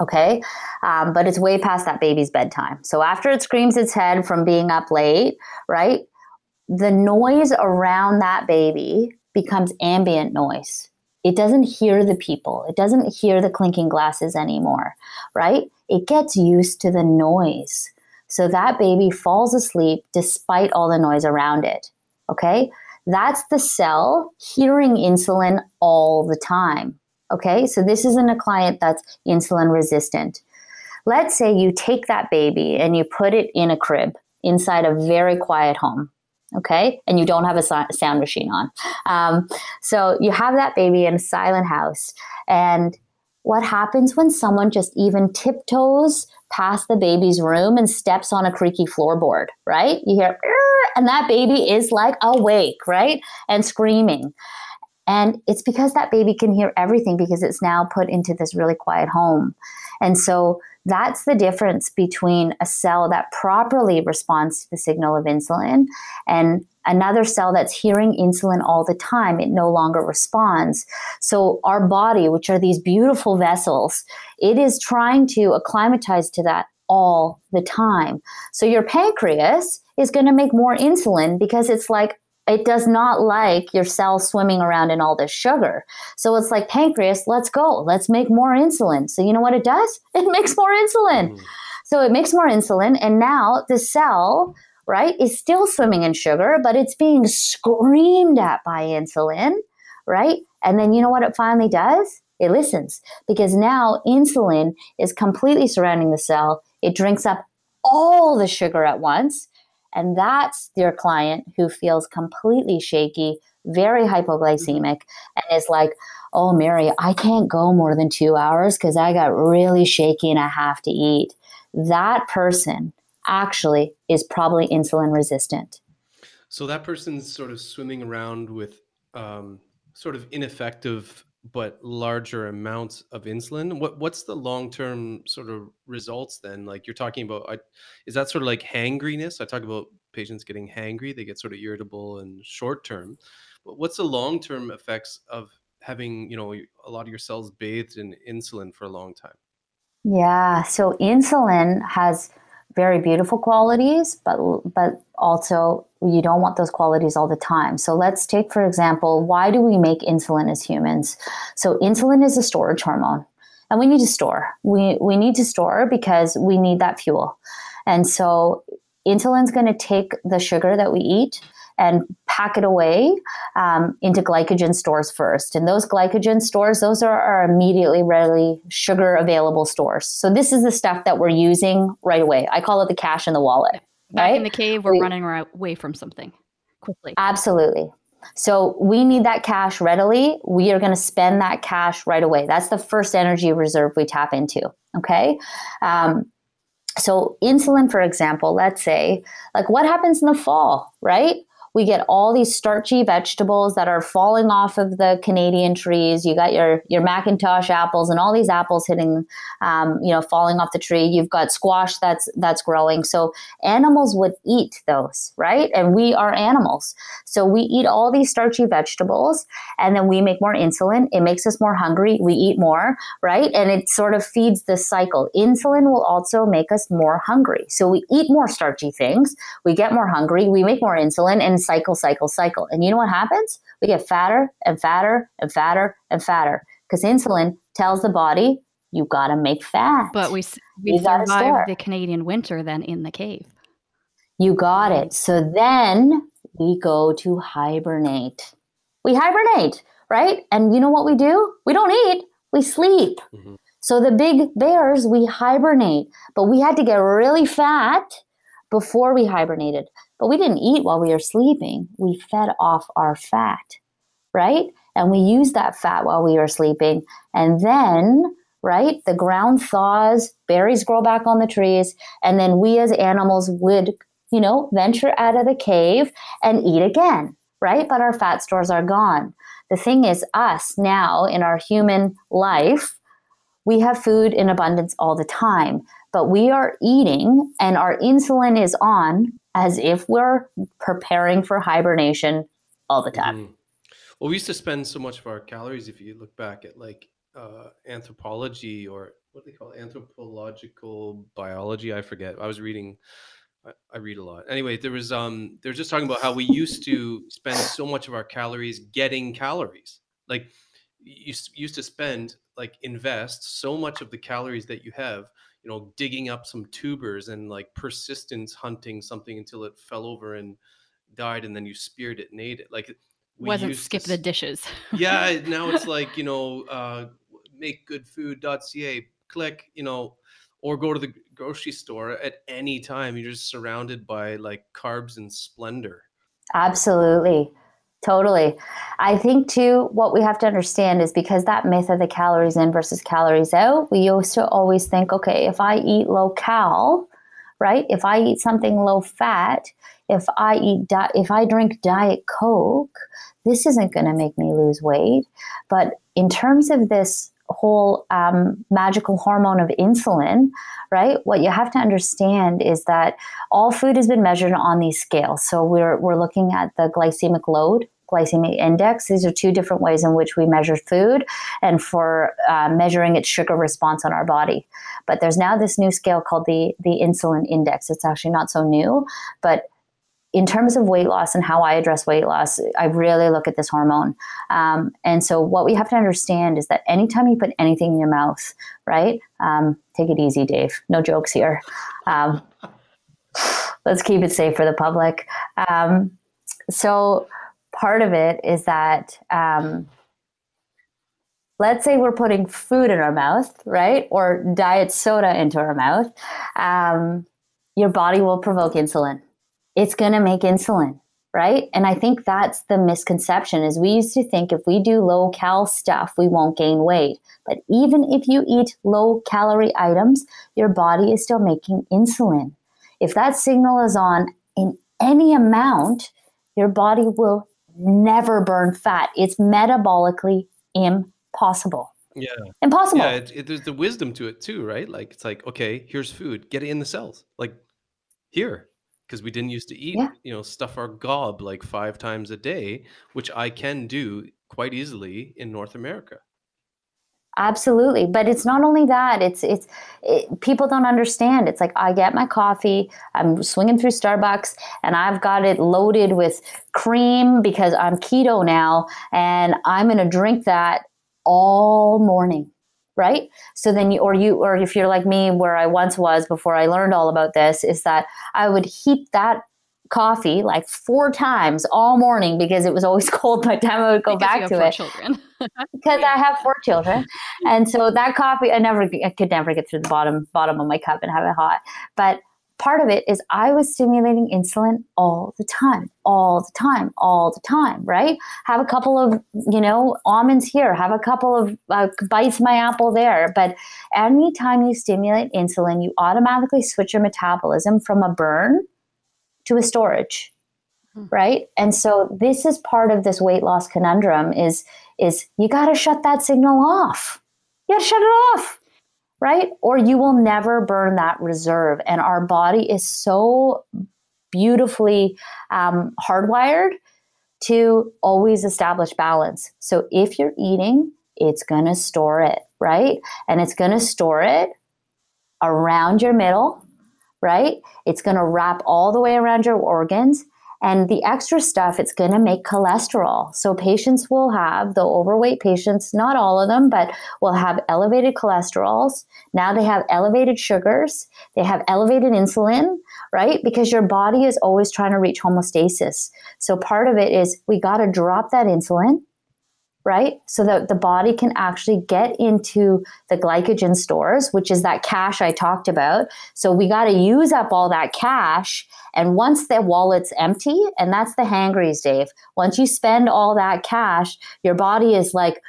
Okay. Um, but it's way past that baby's bedtime. So after it screams its head from being up late, right? The noise around that baby becomes ambient noise it doesn't hear the people. It doesn't hear the clinking glasses anymore right? It gets used to the noise. So that baby falls asleep despite all the noise around it okay? That's the cell hearing insulin all the time okay? So this isn't a client that's insulin resistant. Let's say you take that baby and you put it in a crib inside a very quiet home okay and you don't have a sound machine on um, so you have that baby in a silent house and what happens when someone just even tiptoes past the baby's room and steps on a creaky floorboard, right? You hear, and that baby is like awake, right? And screaming. And it's because that baby can hear everything because it's now put into this really quiet home. And so that's the difference between a cell that properly responds to the signal of insulin and another cell that's hearing insulin all the time. It no longer responds. So, our body, which are these beautiful vessels, it is trying to acclimatize to that all the time. So, your pancreas is going to make more insulin because it's like, it does not like your cells swimming around in all this sugar. So it's like pancreas, let's go, let's make more insulin. So you know what it does? It makes more insulin. Mm. So it makes more insulin, and now the cell, right, is still swimming in sugar, but it's being screamed at by insulin, right? And then you know what it finally does? It listens because now insulin is completely surrounding the cell. It drinks up all the sugar at once and that's your client who feels completely shaky, very hypoglycemic, and is like, oh, Mary, I can't go more than two hours because I got really shaky and I have to eat. That person actually is probably insulin resistant. So that person's sort of swimming around with um, sort of ineffective but larger amounts of insulin what what's the long-term sort of results then? Like you're talking about I, is that sort of like hangriness? I talk about patients getting hangry they get sort of irritable and short term but what's the long-term effects of having you know a lot of your cells bathed in insulin for a long time? Yeah so insulin has very beautiful qualities, but but also you don't want those qualities all the time. So let's take for example, why do we make insulin as humans? So insulin is a storage hormone. And we need to store. We we need to store because we need that fuel. And so insulin's going to take the sugar that we eat and pack it away um, into glycogen stores first. And those glycogen stores, those are our immediately readily sugar available stores. So this is the stuff that we're using right away. I call it the cash in the wallet. Back right? in the cave, we're we, running away from something quickly. Absolutely. So we need that cash readily. We are going to spend that cash right away. That's the first energy reserve we tap into. Okay. Um, so insulin, for example, let's say, like what happens in the fall, right? We get all these starchy vegetables that are falling off of the Canadian trees. You got your your McIntosh apples and all these apples hitting, um, you know, falling off the tree. You've got squash that's that's growing. So animals would eat those, right? And we are animals, so we eat all these starchy vegetables, and then we make more insulin. It makes us more hungry. We eat more, right? And it sort of feeds this cycle. Insulin will also make us more hungry. So we eat more starchy things. We get more hungry. We make more insulin, and cycle, cycle, cycle. And you know what happens? We get fatter and fatter and fatter and fatter because insulin tells the body you got to make fat. But we we survived the Canadian winter then in the cave. You got it. So then we go to hibernate. We hibernate, right? And you know what we do? We don't eat. We sleep. Mm-hmm. So the big bears, we hibernate, but we had to get really fat before we hibernated. But we didn't eat while we were sleeping. We fed off our fat, right? And we used that fat while we were sleeping. And then, right, the ground thaws, berries grow back on the trees, and then we as animals would, you know, venture out of the cave and eat again, right? But our fat stores are gone. The thing is, us now in our human life, we have food in abundance all the time, but we are eating and our insulin is on as if we're preparing for hibernation all the time. Mm-hmm. Well, we used to spend so much of our calories, if you look back at like uh, anthropology or what do they call it? anthropological biology. I forget. I was reading. I, read a lot. Anyway, there was um, they're just talking about how we used to spend so much of our calories getting calories. Like you used to spend like invest so much of the calories that you have you know digging up some tubers and like persistence hunting something until it fell over and died and then you speared it and ate it. Like wasn't skip to, the dishes. Yeah now it's like you know uh makegoodfood.ca click you know or go to the grocery store at any time. You're just surrounded by like carbs and splendor. Absolutely Totally. I think too, what we have to understand is because that myth of the calories in versus calories out, we used to always think, okay, if I eat low cal, right? If I eat something low fat, if I eat, di- if I drink Diet Coke, this isn't going to make me lose weight. But in terms of this whole um, magical hormone of insulin, right? What you have to understand is that all food has been measured on these scales. So we're, we're looking at the glycemic load, glycemic index. These are two different ways in which we measure food and for uh, measuring its sugar response on our body. But there's now this new scale called the, the insulin index. It's actually not so new, but in terms of weight loss and how I address weight loss, I really look at this hormone. Um, and so, what we have to understand is that anytime you put anything in your mouth, right? Um, take it easy, Dave. No jokes here. Um, let's keep it safe for the public. Um, so, part of it is that. Um, let's say we're putting food in our mouth, right? Or diet soda into our mouth. Um, your body will provoke insulin it's going to make insulin right? And i think that's the misconception is we used to think if we do low cal stuff we won't gain weight. But even if you eat low calorie items your body is still making insulin. If that signal is on in any amount your body will never burn fat. It's metabolically impossible. Yeah. Impossible. Yeah it, it, there's the wisdom to it too right? Like it's like okay here's food. Get it in the cells. Like here because we didn't used to eat, yeah. you know, stuff our gob like five times a day, which I can do quite easily in North America. Absolutely, but it's not only that. It's it's it, people don't understand. It's like I get my coffee, I'm swinging through Starbucks, and I've got it loaded with cream because I'm keto now, and I'm going to drink that all morning right? So then you or you or if you're like me where i once was before i learned all about this is that i would heat that coffee like four times all morning because it was always cold by the time i would go because back to it. children. because i have four children. And so that coffee i never i could never get through the bottom bottom of my cup and have it hot. But part of it is I was stimulating insulin all the time, all the time, all the time, right? Have a couple of, you know, almonds here, have a couple of uh, bites my apple there. But anytime you stimulate insulin, you automatically switch your metabolism from a burn to a storage. Hmm. Right. And so this is part of this weight loss conundrum is is you gotta shut that signal off. You gotta shut it off right? Or you will never burn that reserve. And our body is so beautifully um, hardwired to always establish balance. So if you're eating, it's going to store it, right? And it's going to store it around your middle, right? It's going to wrap all the way around your organs and the extra stuff, it's going to make cholesterol. So patients will have, the overweight patients, not all of them, but will have elevated cholesterols. Now they have elevated sugars. They have elevated insulin, right? Because your body is always trying to reach homeostasis. So part of it is we got to drop that insulin right? So that the body can actually get into the glycogen stores, which is that cash I talked about. So we got to use up all that cash. And once the wallet's empty, and that's the hangries, Dave, once you spend all that cash, your body is like,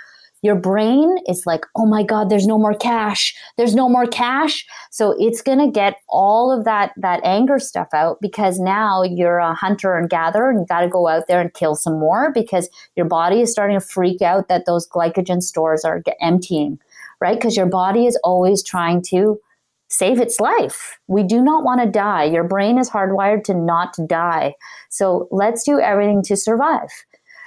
your brain is like, oh my God, there's no more cash. There's no more cash. So it's going to get all of that, that anger stuff out because now you're a hunter and gatherer and you got to go out there and kill some more because your body is starting to freak out that those glycogen stores are emptying, right? Because your body is always trying to save its life. We do not want to die. Your brain is hardwired to not die. So let's do everything to survive.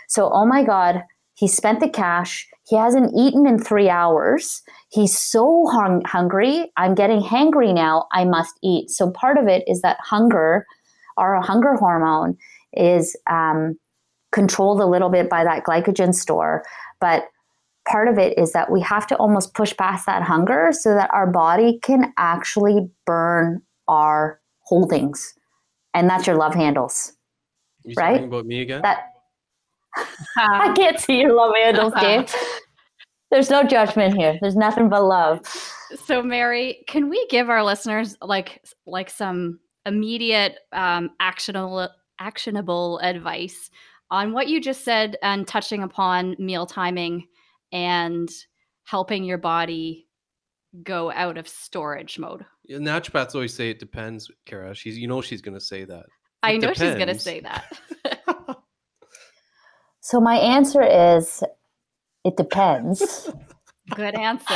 So, oh my God, he spent the cash he hasn't eaten in three hours. He's so hung- hungry. I'm getting hangry now. I must eat. So part of it is that hunger, our hunger hormone, is um, controlled a little bit by that glycogen store. But part of it is that we have to almost push past that hunger so that our body can actually burn our holdings. And that's your love handles. You right? talking about me again? That I can't see your love handles, Dave. There's no judgment here. There's nothing but love. So, Mary, can we give our listeners like like some immediate um, actionable actionable advice on what you just said and touching upon meal timing and helping your body go out of storage mode. Yeah, naturopaths always say it depends, Kara. She's you know she's gonna say that. I It know she's going to say that. So my answer is it depends. Good answer.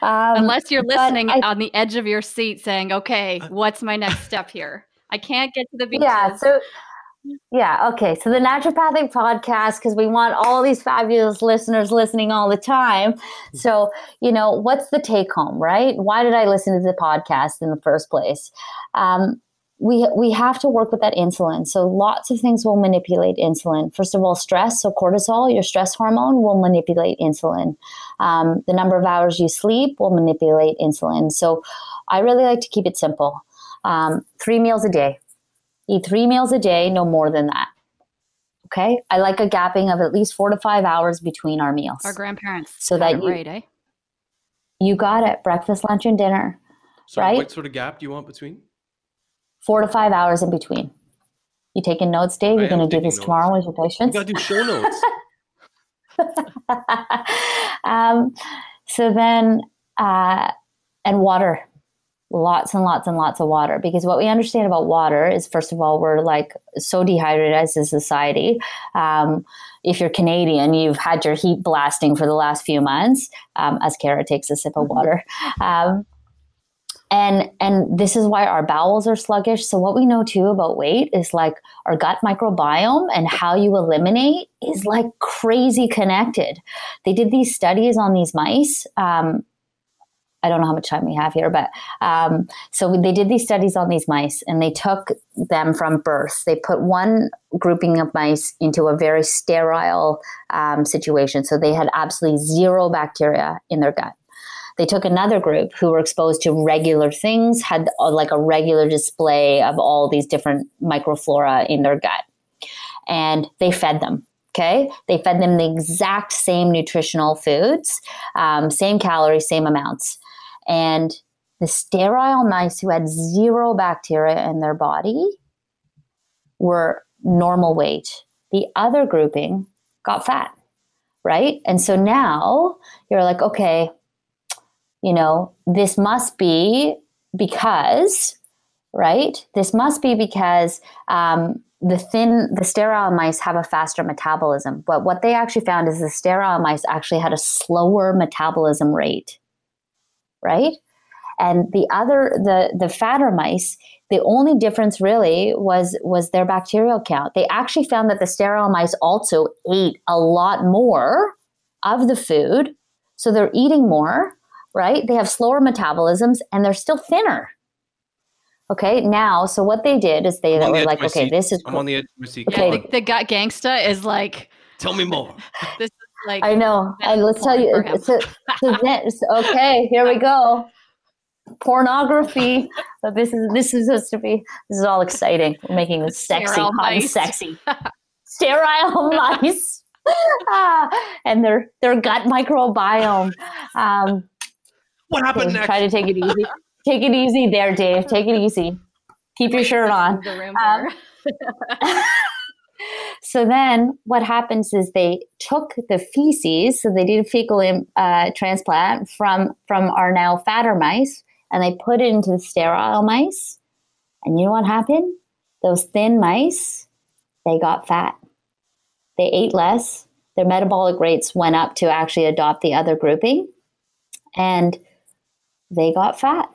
Um, Unless you're listening I- on the edge of your seat saying, okay, what's my next step here? I can't get to the beaches. yeah so yeah okay so the naturopathic podcast because we want all these fabulous listeners listening all the time so you know what's the take home right why did i listen to the podcast in the first place um, we we have to work with that insulin so lots of things will manipulate insulin first of all stress so cortisol your stress hormone will manipulate insulin um, the number of hours you sleep will manipulate insulin so i really like to keep it simple um, three meals a day Eat three meals a day, no more than that. Okay. I like a gapping of at least four to five hours between our meals. Our grandparents. So that it you- right, eh? You got it. Breakfast, lunch, and dinner. So Right? what sort of gap do you want between? Four to five hours in between. You taking notes, Dave? I You're going to do this notes. tomorrow with your You patients? gotta do show notes. um, so then, uh, and water, lots and lots and lots of water. Because what we understand about water is, first of all, we're like so dehydrated as a society. Um, if you're Canadian, you've had your heat blasting for the last few months. Um, as Kara takes a sip of water. Um, and and this is why our bowels are sluggish. So what we know too about weight is like our gut microbiome and how you eliminate is like crazy connected. They did these studies on these mice um, i don't know how much time we have here but um, so they did these studies on these mice and they took them from birth. They put one grouping of mice into a very sterile um, situation. So they had absolutely zero bacteria in their gut they took another group who were exposed to regular things, had uh, like a regular display of all these different microflora in their gut, and they fed them. Okay, they fed them the exact same nutritional foods, um, same calories, same amounts, and the sterile mice who had zero bacteria in their body were normal weight. The other grouping got fat, right? And so now you're like, okay, you know, this must be because, right? This must be because um, the thin, the sterile mice have a faster metabolism. But what they actually found is the sterile mice actually had a slower metabolism rate, right? And the other, the the fatter mice, the only difference really was was their bacterial count. They actually found that the sterile mice also ate a lot more of the food, so they're eating more right? They have slower metabolisms and they're still thinner. Okay, now, so what they did is they I'm the were like, okay, seat. this is I'm cool. on the edge of my seat. Okay. Yeah, the, the gut gangsta is like, Tell me more. this is like, I know. That's And let's tell you, porn for him. so, so then, so- okay, here we go. Pornography. But this is this is supposed to be. This is all exciting. We're making this sexy, Sterile hot and mice. sexy. Sterile mice. Ah, and their their gut microbiome. Um, What happened Okay, next? Try to take it easy. Take it easy there, Dave. Take it easy. Keep your shirt on. Um. So then what happens is they took the feces, so they did a fecal uh, transplant from from our now fatter mice, and they put it into the sterile mice. And you know what happened? Those thin mice, they got fat. They ate less. Their metabolic rates went up to actually adopt the other grouping, and they got fat.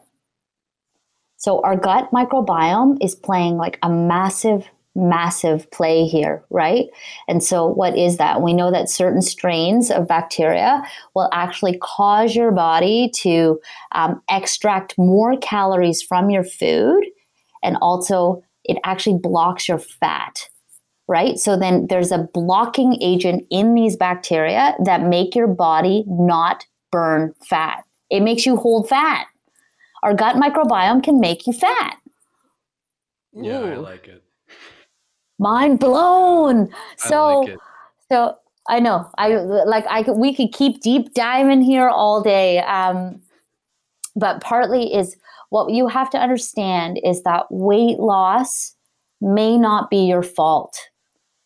So our gut microbiome is playing like a massive, massive play here, right? And so what is that? We know that certain strains of bacteria will actually cause your body to um, extract more calories from your food, and also it actually blocks your fat. Right? So then there's a blocking agent in these bacteria that make your body not burn fat. It makes you hold fat. Our gut microbiome can make you fat. Yeah, I like it. Mind blown. So I like it. so I know I like I could, we could keep deep diving here all day. Um, but partly is what you have to understand is that weight loss may not be your fault.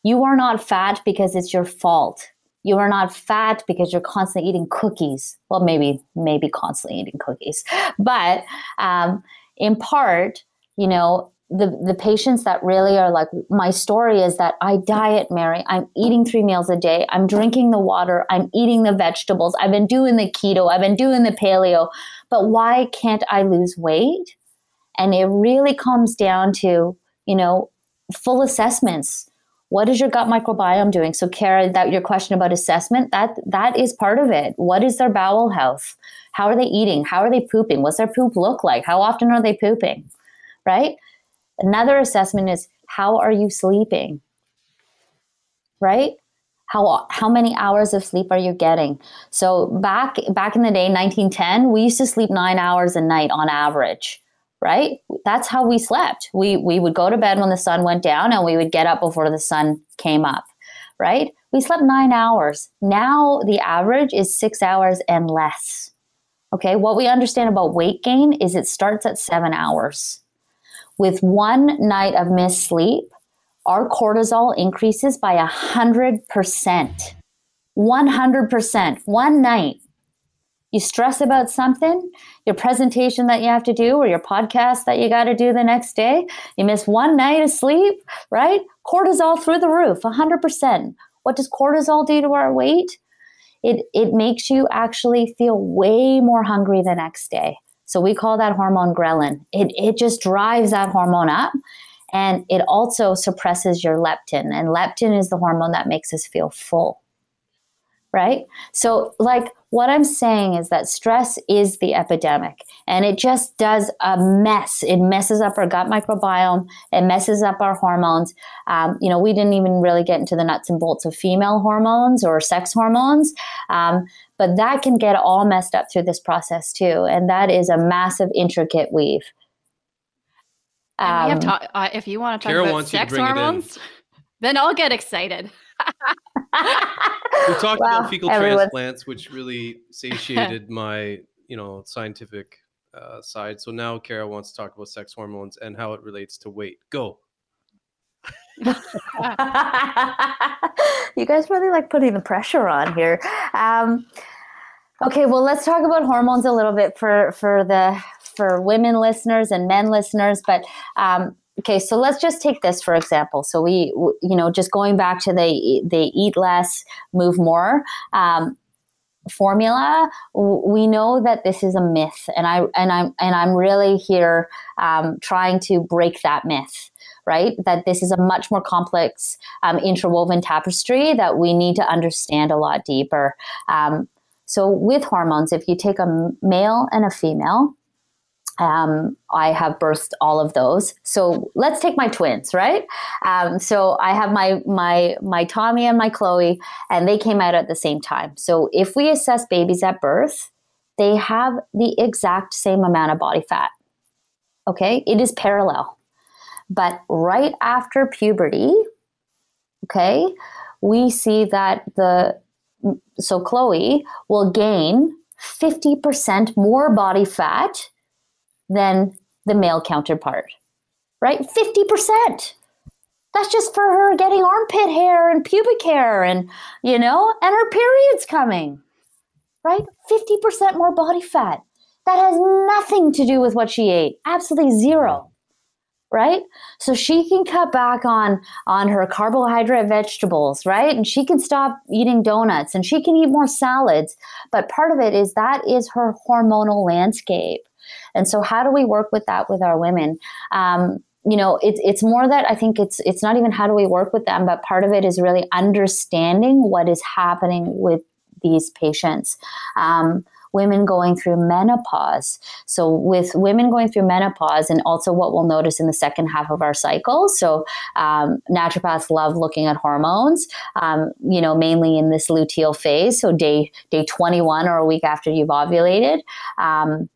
You are not fat because it's your fault. You are not fat because you're constantly eating cookies. Well, maybe, maybe constantly eating cookies. But um, in part, you know, the, the patients that really are like, my story is that I diet, Mary. I'm eating three meals a day. I'm drinking the water. I'm eating the vegetables. I've been doing the keto. I've been doing the paleo. But why can't I lose weight? And it really comes down to, you know, full assessments. What is your gut microbiome doing? So, Kara, that your question about assessment, that that is part of it. What is their bowel health? How are they eating? How are they pooping? What's their poop look like? How often are they pooping? Right? Another assessment is how are you sleeping? Right? How, how many hours of sleep are you getting? So back back in the day, 1910, we used to sleep nine hours a night on average right? That's how we slept. We we would go to bed when the sun went down and we would get up before the sun came up, right? We slept 9 hours. Now the average is 6 hours and less. Okay? What we understand about weight gain is it starts at 7 hours. With one night of missed sleep, our cortisol increases by 100%. 100%. One night you stress about something, your presentation that you have to do or your podcast that you got to do the next day, you miss one night of sleep, right? Cortisol through the roof, 100%. What does cortisol do to our weight? It, it makes you actually feel way more hungry the next day. So we call that hormone ghrelin. It, it just drives that hormone up and it also suppresses your leptin. And leptin is the hormone that makes us feel full right? So, like, what I'm saying is that stress is the epidemic and it just does a mess. It messes up our gut microbiome, it messes up our hormones. Um, you know, we didn't even really get into the nuts and bolts of female hormones or sex hormones. Um, but that can get all messed up through this process too. And that is a massive, intricate weave. Um, ta- uh, if you want to talk Kara about sex hormones, then I'll get excited we talked about fecal transplants, which really satiated my, you know, scientific uh, side. So now Kara wants to talk about sex hormones and how it relates to weight. Go. you guys really like putting the pressure on here. Um, okay, well, let's talk about hormones a little bit for for the for women listeners and men listeners. But um, okay so let's just take this for example. So we you know just going back to the they eat less move more um, formula we know that this is a myth and i and i'm and i'm really here um, trying to break that myth right? That this is a much more complex um, interwoven tapestry that we need to understand a lot deeper. Um, so with hormones if you take a male and a female um, I have birthed all of those. So let's take my twins, right? Um, so I have my my my Tommy and my Chloe, and they came out at the same time. So if we assess babies at birth, they have the exact same amount of body fat. Okay, it is parallel. But right after puberty, okay, we see that the so Chloe will gain 50% more body fat than the male counterpart, right? 50%. That's just for her getting armpit hair and pubic hair and, you know, and her period's coming, right? 50% more body fat. That has nothing to do with what she ate. Absolutely zero. Right? So she can cut back on on her carbohydrate vegetables, right? And she can stop eating donuts and she can eat more salads. But part of it is that is her hormonal landscape and so, how do we work with that with our women? Um, you know, it's it's more that I think it's it's not even how do we work with them, but part of it is really understanding what is happening with these patients. Um, women going through menopause. So, with women going through menopause, and also what we'll notice in the second half of our cycle. So, um, naturopaths love looking at hormones, um, you know, mainly in this luteal phase. So, day day 21 or a week after you've ovulated. Um,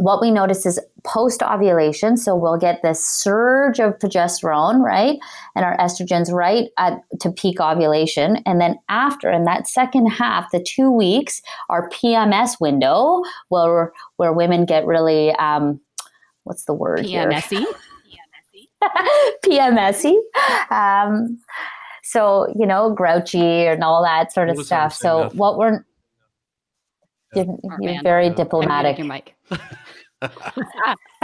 what we notice is post ovulation. So we'll get this surge of progesterone, right? And our estrogens right at to peak ovulation. And then after, in that second half, the two weeks, our PMS window, where, where women get really, um, what's the word? PMSy. PMSy. Um, so you know, grouchy and all that sort of Notice stuff. So nothing. what we're you're, you're man. very Yeah. diplomatic. Your mic.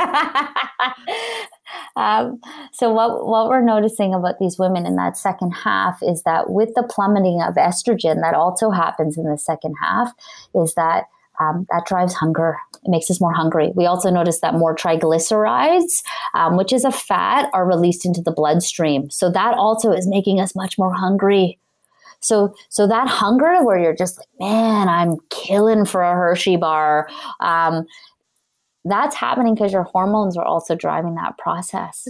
um, so what what we're noticing about these women in that second half is that with the plummeting of estrogen that also happens in the second half is that um, that drives hunger. It makes us more hungry. We also notice that more triglycerides, um, which is a fat, are released into the bloodstream. So that also is making us much more hungry. So, so that hunger where you're just like, man, I'm killing for a Hershey bar. Um, that's happening because your hormones are also driving that process,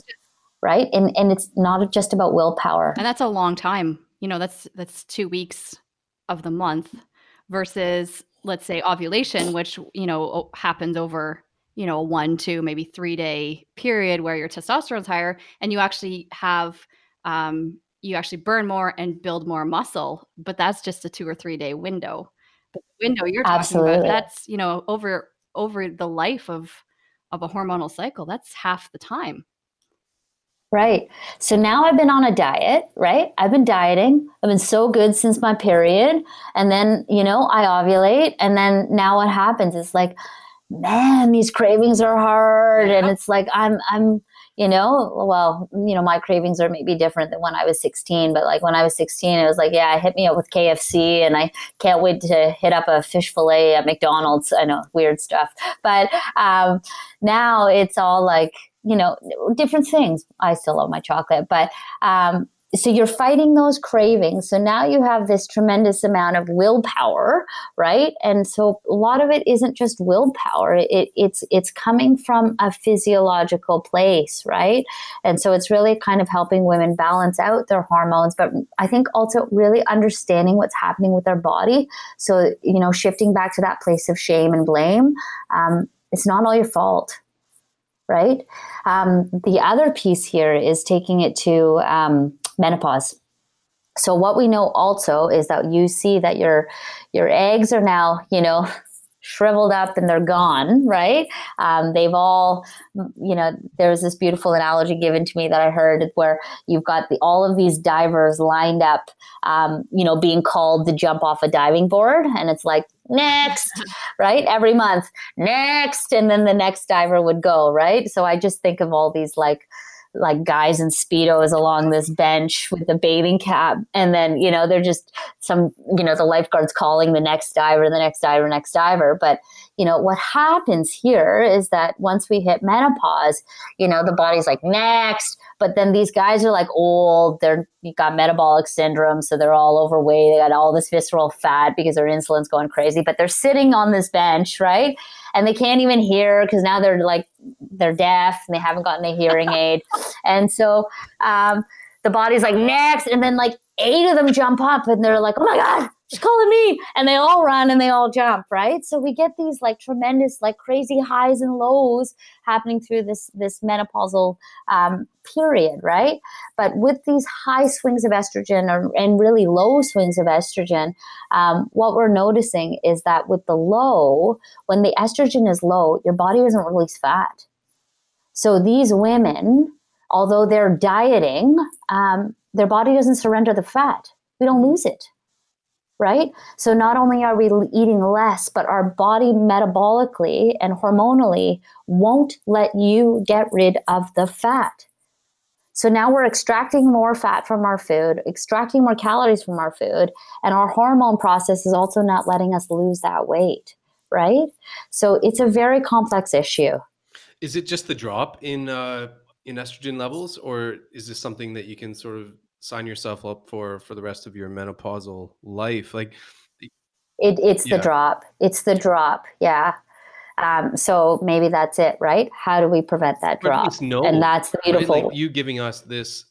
right? And and it's not just about willpower. And that's a long time. You know, that's that's two weeks of the month versus let's say ovulation, which you know happens over you know a one, two, maybe three day period where your testosterone's higher, and you actually have um, you actually burn more and build more muscle. But that's just a two or three day window. But the window you're talking Absolutely. about, that's you know over over the life of of a hormonal cycle. That's half the time. Right. So now I've been on a diet, right? I've been dieting. I've been so good since my period. And then, you know, I ovulate. And then now what happens is like, man, these cravings are hard. And it's like, I'm, I'm, you know, well, you know, my cravings are maybe different than when I was 16. But like when I was 16, it was like, yeah, hit me up with KFC and I can't wait to hit up a fish fillet at McDonald's. I know, weird stuff. But um, now it's all like, you know, different things. I still love my chocolate, but um, so you're fighting those cravings. So now you have this tremendous amount of willpower, right? And so a lot of it isn't just willpower. It, it's it's coming from a physiological place, right? And so it's really kind of helping women balance out their hormones, but I think also really understanding what's happening with their body. So you know, shifting back to that place of shame and blame. Um, it's not all your fault right? Um, the other piece here is taking it to um, menopause. So what we know also is that you see that your your eggs are now, you know, shriveled up and they're gone, right? Um, they've all, you know, there was this beautiful analogy given to me that I heard where you've got the, all of these divers lined up, um, you know, being called to jump off a diving board, and it's like next, right? Every month, next, and then the next diver would go, right? So I just think of all these like like guys in speedos along this bench with a bathing cap. And then you know they're just some you know the lifeguards calling the next diver the next diver next diver. But you know what happens here is that once we hit menopause you know the body's like next. But then these guys are like old. They're got metabolic syndrome so they're all overweight. They got all this visceral fat because their insulin's going crazy. But they're sitting on this bench right and they can't even hear because now they're like they're deaf and they haven't gotten a hearing aid. And so um, the body's like next. And then like eight of them jump up and they're like oh my god she's calling me. And they all run and they all jump right? So we get these like tremendous like crazy highs and lows happening through this this menopausal um, period right? But with these high swings of estrogen or, and really low swings of estrogen um, what we're noticing is that with the low when the estrogen is low your body doesn't release fat. So these women although they're dieting um, their body doesn't surrender the fat. We don't lose it right? So not only are we eating less, but our body metabolically and hormonally won't let you get rid of the fat. So now we're extracting more fat from our food, extracting more calories from our food, and our hormone process is also not letting us lose that weight, right? So it's a very complex issue. Is it just the drop in uh, in estrogen levels, or is this something that you can sort of sign yourself up for for the rest of your menopausal life? Like, It, it's Yeah. the drop. It's the drop. Yeah. Um, so maybe that's it, right? How do we prevent that drop? no, and that's the right? beautiful. Like you giving us this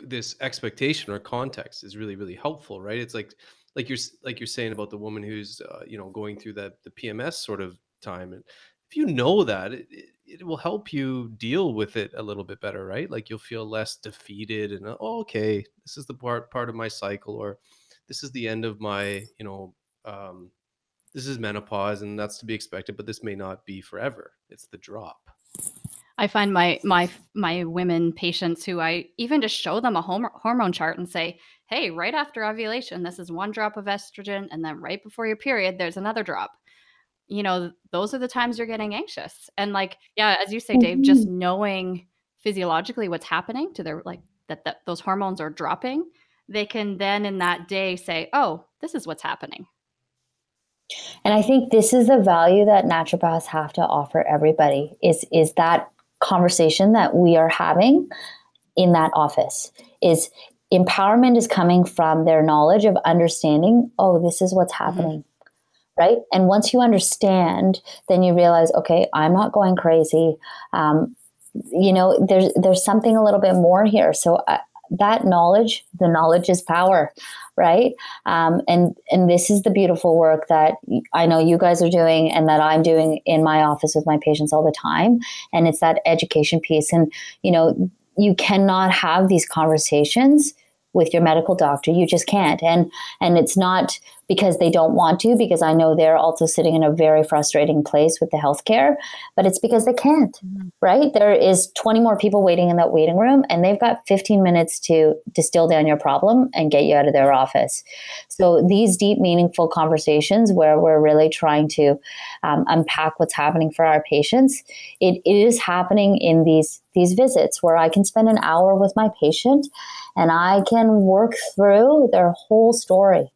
this expectation or context is really really helpful, right? It's like like you're like you're saying about the woman who's uh, you know going through that the PMS sort of time, and if you know that, it, it, will help you deal with it a little bit better, right? Like you'll feel less defeated and oh, okay, this is the part part of my cycle, or this is the end of my you know. Um, this is menopause and that's to be expected, but this may not be forever. It's the drop. I find my my my women patients who I even just show them a hormone chart and say, "Hey, right after ovulation, this is one drop of estrogen, and then right before your period, there's another drop." You know, those are the times you're getting anxious, and like, yeah, as you say, Dave, just mm-hmm. knowing physiologically what's happening to their like that, that those hormones are dropping, they can then in that day say, "Oh, this is what's happening." And I think this is the value that naturopaths have to offer everybody is is that conversation that we are having in that office is empowerment is coming from their knowledge of understanding oh this is what's mm-hmm. happening mm-hmm. Right? And once you understand then you realize okay i'm not going crazy. Um, you know there's there's something a little bit more here. So uh, that knowledge the knowledge is power right? Um, and and this is the beautiful work that i know you guys are doing and that i'm doing in my office with my patients all the time. And it's that education piece. And you know you cannot have these conversations with your medical doctor you just can't and and it's not because they don't want to, because I know they're also sitting in a very frustrating place with the healthcare, but it's because they can't, mm-hmm. right? There is 20 more people waiting in that waiting room, and they've got 15 minutes to distill down your problem and get you out of their office. So these deep, meaningful conversations where we're really trying to um, unpack what's happening for our patients, it, it is happening in these these visits where I can spend an hour with my patient and I can work through their whole story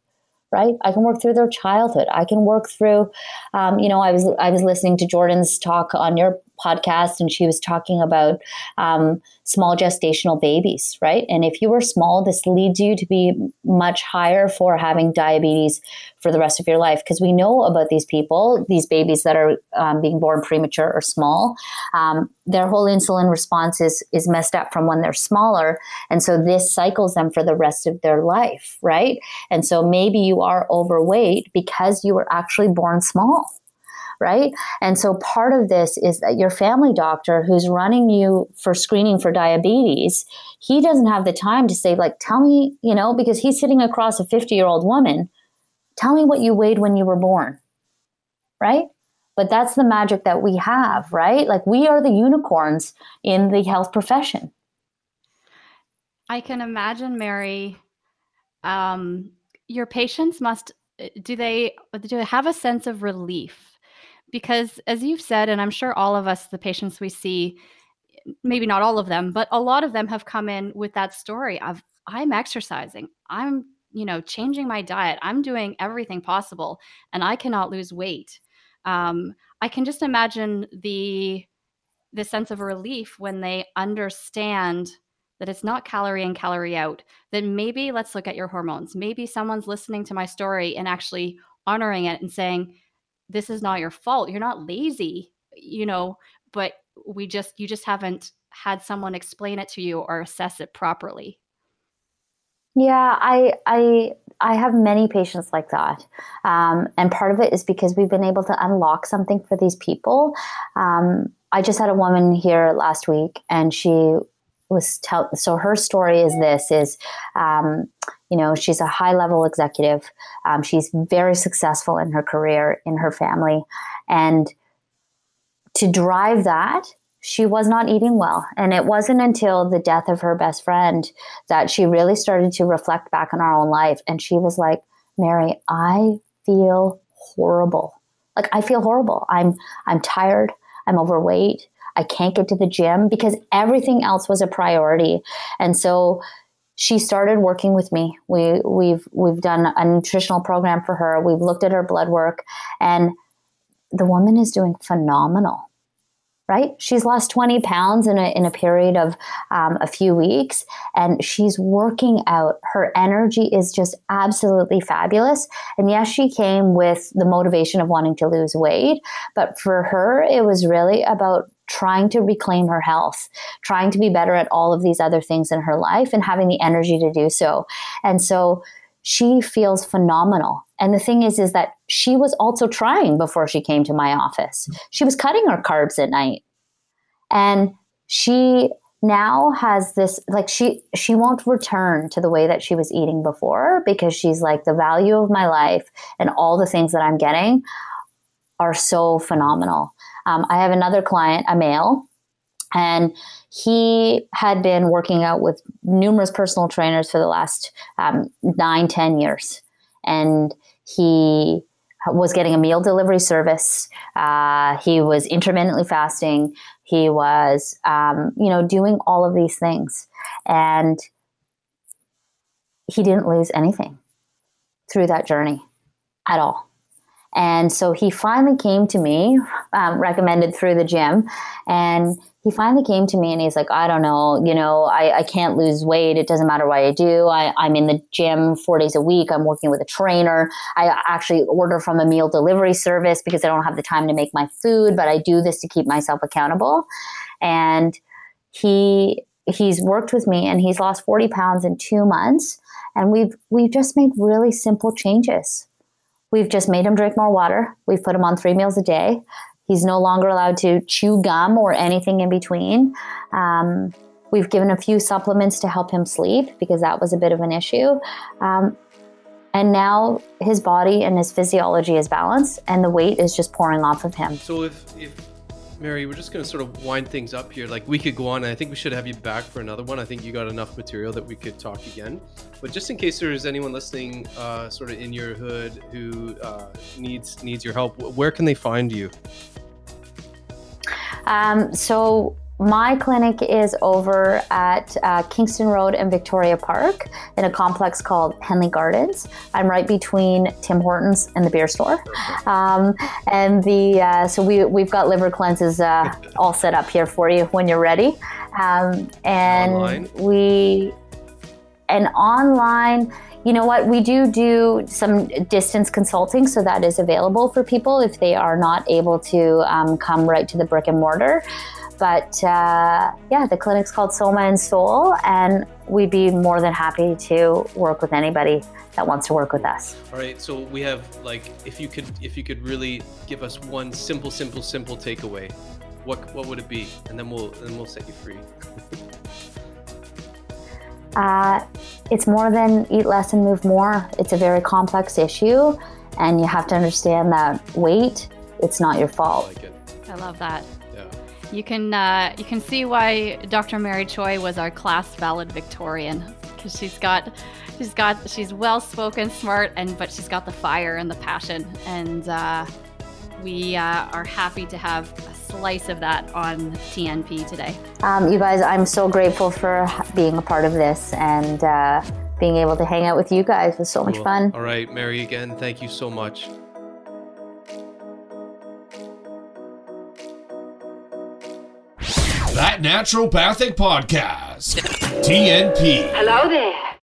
right? I can work through their childhood. I can work through um, you know i was i was listening to jordan's talk on your podcast and she was talking about um, small gestational babies, right? And if you were small, this leads you to be much higher for having diabetes for the rest of your life because we know about these people, these babies that are um, being born premature or small. Um, their whole insulin response is, is messed up from when they're smaller. And so this cycles them for the rest of their life, right? And so maybe you are overweight because you were actually born small right? And so part of this is that your family doctor who's running you for screening for diabetes, he doesn't have the time to say, like, tell me, you know, because he's sitting across a 50 year old woman, tell me what you weighed when you were born, right? But that's the magic that we have, right? Like we are the unicorns in the health profession. I can imagine, Mary, um, your patients must do they do they have a sense of relief because as you've said and i'm sure all of us the patients we see maybe not all of them but a lot of them have come in with that story of i'm exercising. I'm you know changing my diet. I'm doing everything possible and i cannot lose weight. Um, i can just imagine the the sense of relief when they understand that it's not calorie in calorie out then maybe let's look at your hormones. Maybe someone's listening to my story and actually honoring it and saying this is not your fault. You're not lazy, you know, but we just, you just haven't had someone explain it to you or assess it properly. Yeah, I, I, I have many patients like that, um, and part of it is because we've been able to unlock something for these people. Um, I just had a woman here last week, and she was tell so her story is this is um, you know she's a high level executive. Um, she's very successful in her career in her family. And to drive that she was not eating well. And it wasn't until the death of her best friend that she really started to reflect back on our own life. And she was like mary i feel horrible. Like i feel horrible. I'm i'm tired. I'm overweight. I can't get to the gym because everything else was a priority. And so she started working with me. We we've we've done a nutritional program for her. We've looked at her blood work and the woman is doing phenomenal right? She's lost 20 pounds in a, in a period of um, a few weeks and she's working out. Her energy is just absolutely fabulous. And yes, she came with the motivation of wanting to lose weight, but for her, it was really about trying to reclaim her health, trying to be better at all of these other things in her life and having the energy to do so. And so she feels phenomenal. And the thing is, is that she was also trying before she came to my office. She was cutting her carbs at night. And she now has this like she she won't return to the way that she was eating before because she's like the value of my life and all the things that I'm getting are so phenomenal. Um, I have another client, a male, And he had been working out with numerous personal trainers for the last um, nine, ten years. And he was getting a meal delivery service. Uh, he was intermittently fasting. He was, um, you know, doing all of these things. And he didn't lose anything through that journey at all. And so he finally came to me, um, recommended through the gym, and he finally came to me and he's like, I don't know, you know, I, I can't lose weight. It doesn't matter what I do. I, I'm in the gym four days a week. I'm working with a trainer. I actually order from a meal delivery service because I don't have the time to make my food, but I do this to keep myself accountable. And he he's worked with me and he's lost 40 pounds in two months. And we've we've just made really simple changes. We've just made him drink more water. We've put him on three meals a day. He's no longer allowed to chew gum or anything in between. Um, we've given a few supplements to help him sleep because that was a bit of an issue. Um, and now his body and his physiology is balanced and the weight is just pouring off of him. So if, if Mary, we're just going to sort of wind things up here. Like we could go on, and I think we should have you back for another one. I think you got enough material that we could talk again. But just in case there's anyone listening, uh, sort of in your hood who uh, needs needs your help, where can they find you? Um, so my clinic is over at uh, Kingston Road and Victoria Park in a complex called Henley Gardens. I'm right between Tim Hortons and the beer store. Um, and the uh, so we we've got liver cleanses uh, all set up here for you when you're ready. Um, and online. we and online you know what we do do some distance consulting so that is available for people if they are not able to um, come right to the brick and mortar but uh, yeah, the clinic's called Soma and Soul, and we'd be more than happy to work with anybody that wants to work with us. All right, so we have like, if you could, if you could really give us one simple, simple, simple takeaway, what what would it be? And then we'll then we'll set you free. uh, it's more than eat less and move more. It's a very complex issue, and you have to understand that weight. It's not your fault. I, like I love that you can uh, you can see why Dr. Mary Choi was our class valedictorian because she's got she's got she's well spoken, smart, and but she's got the fire and the passion, and uh, we uh, are happy to have a slice of that on TNP today. Um, you guys, I'm so grateful for being a part of this and uh, being able to hang out with you guys was so cool. much fun. All right, Mary, again, thank you so much. That Naturopathic Podcast. TNP. Hello there.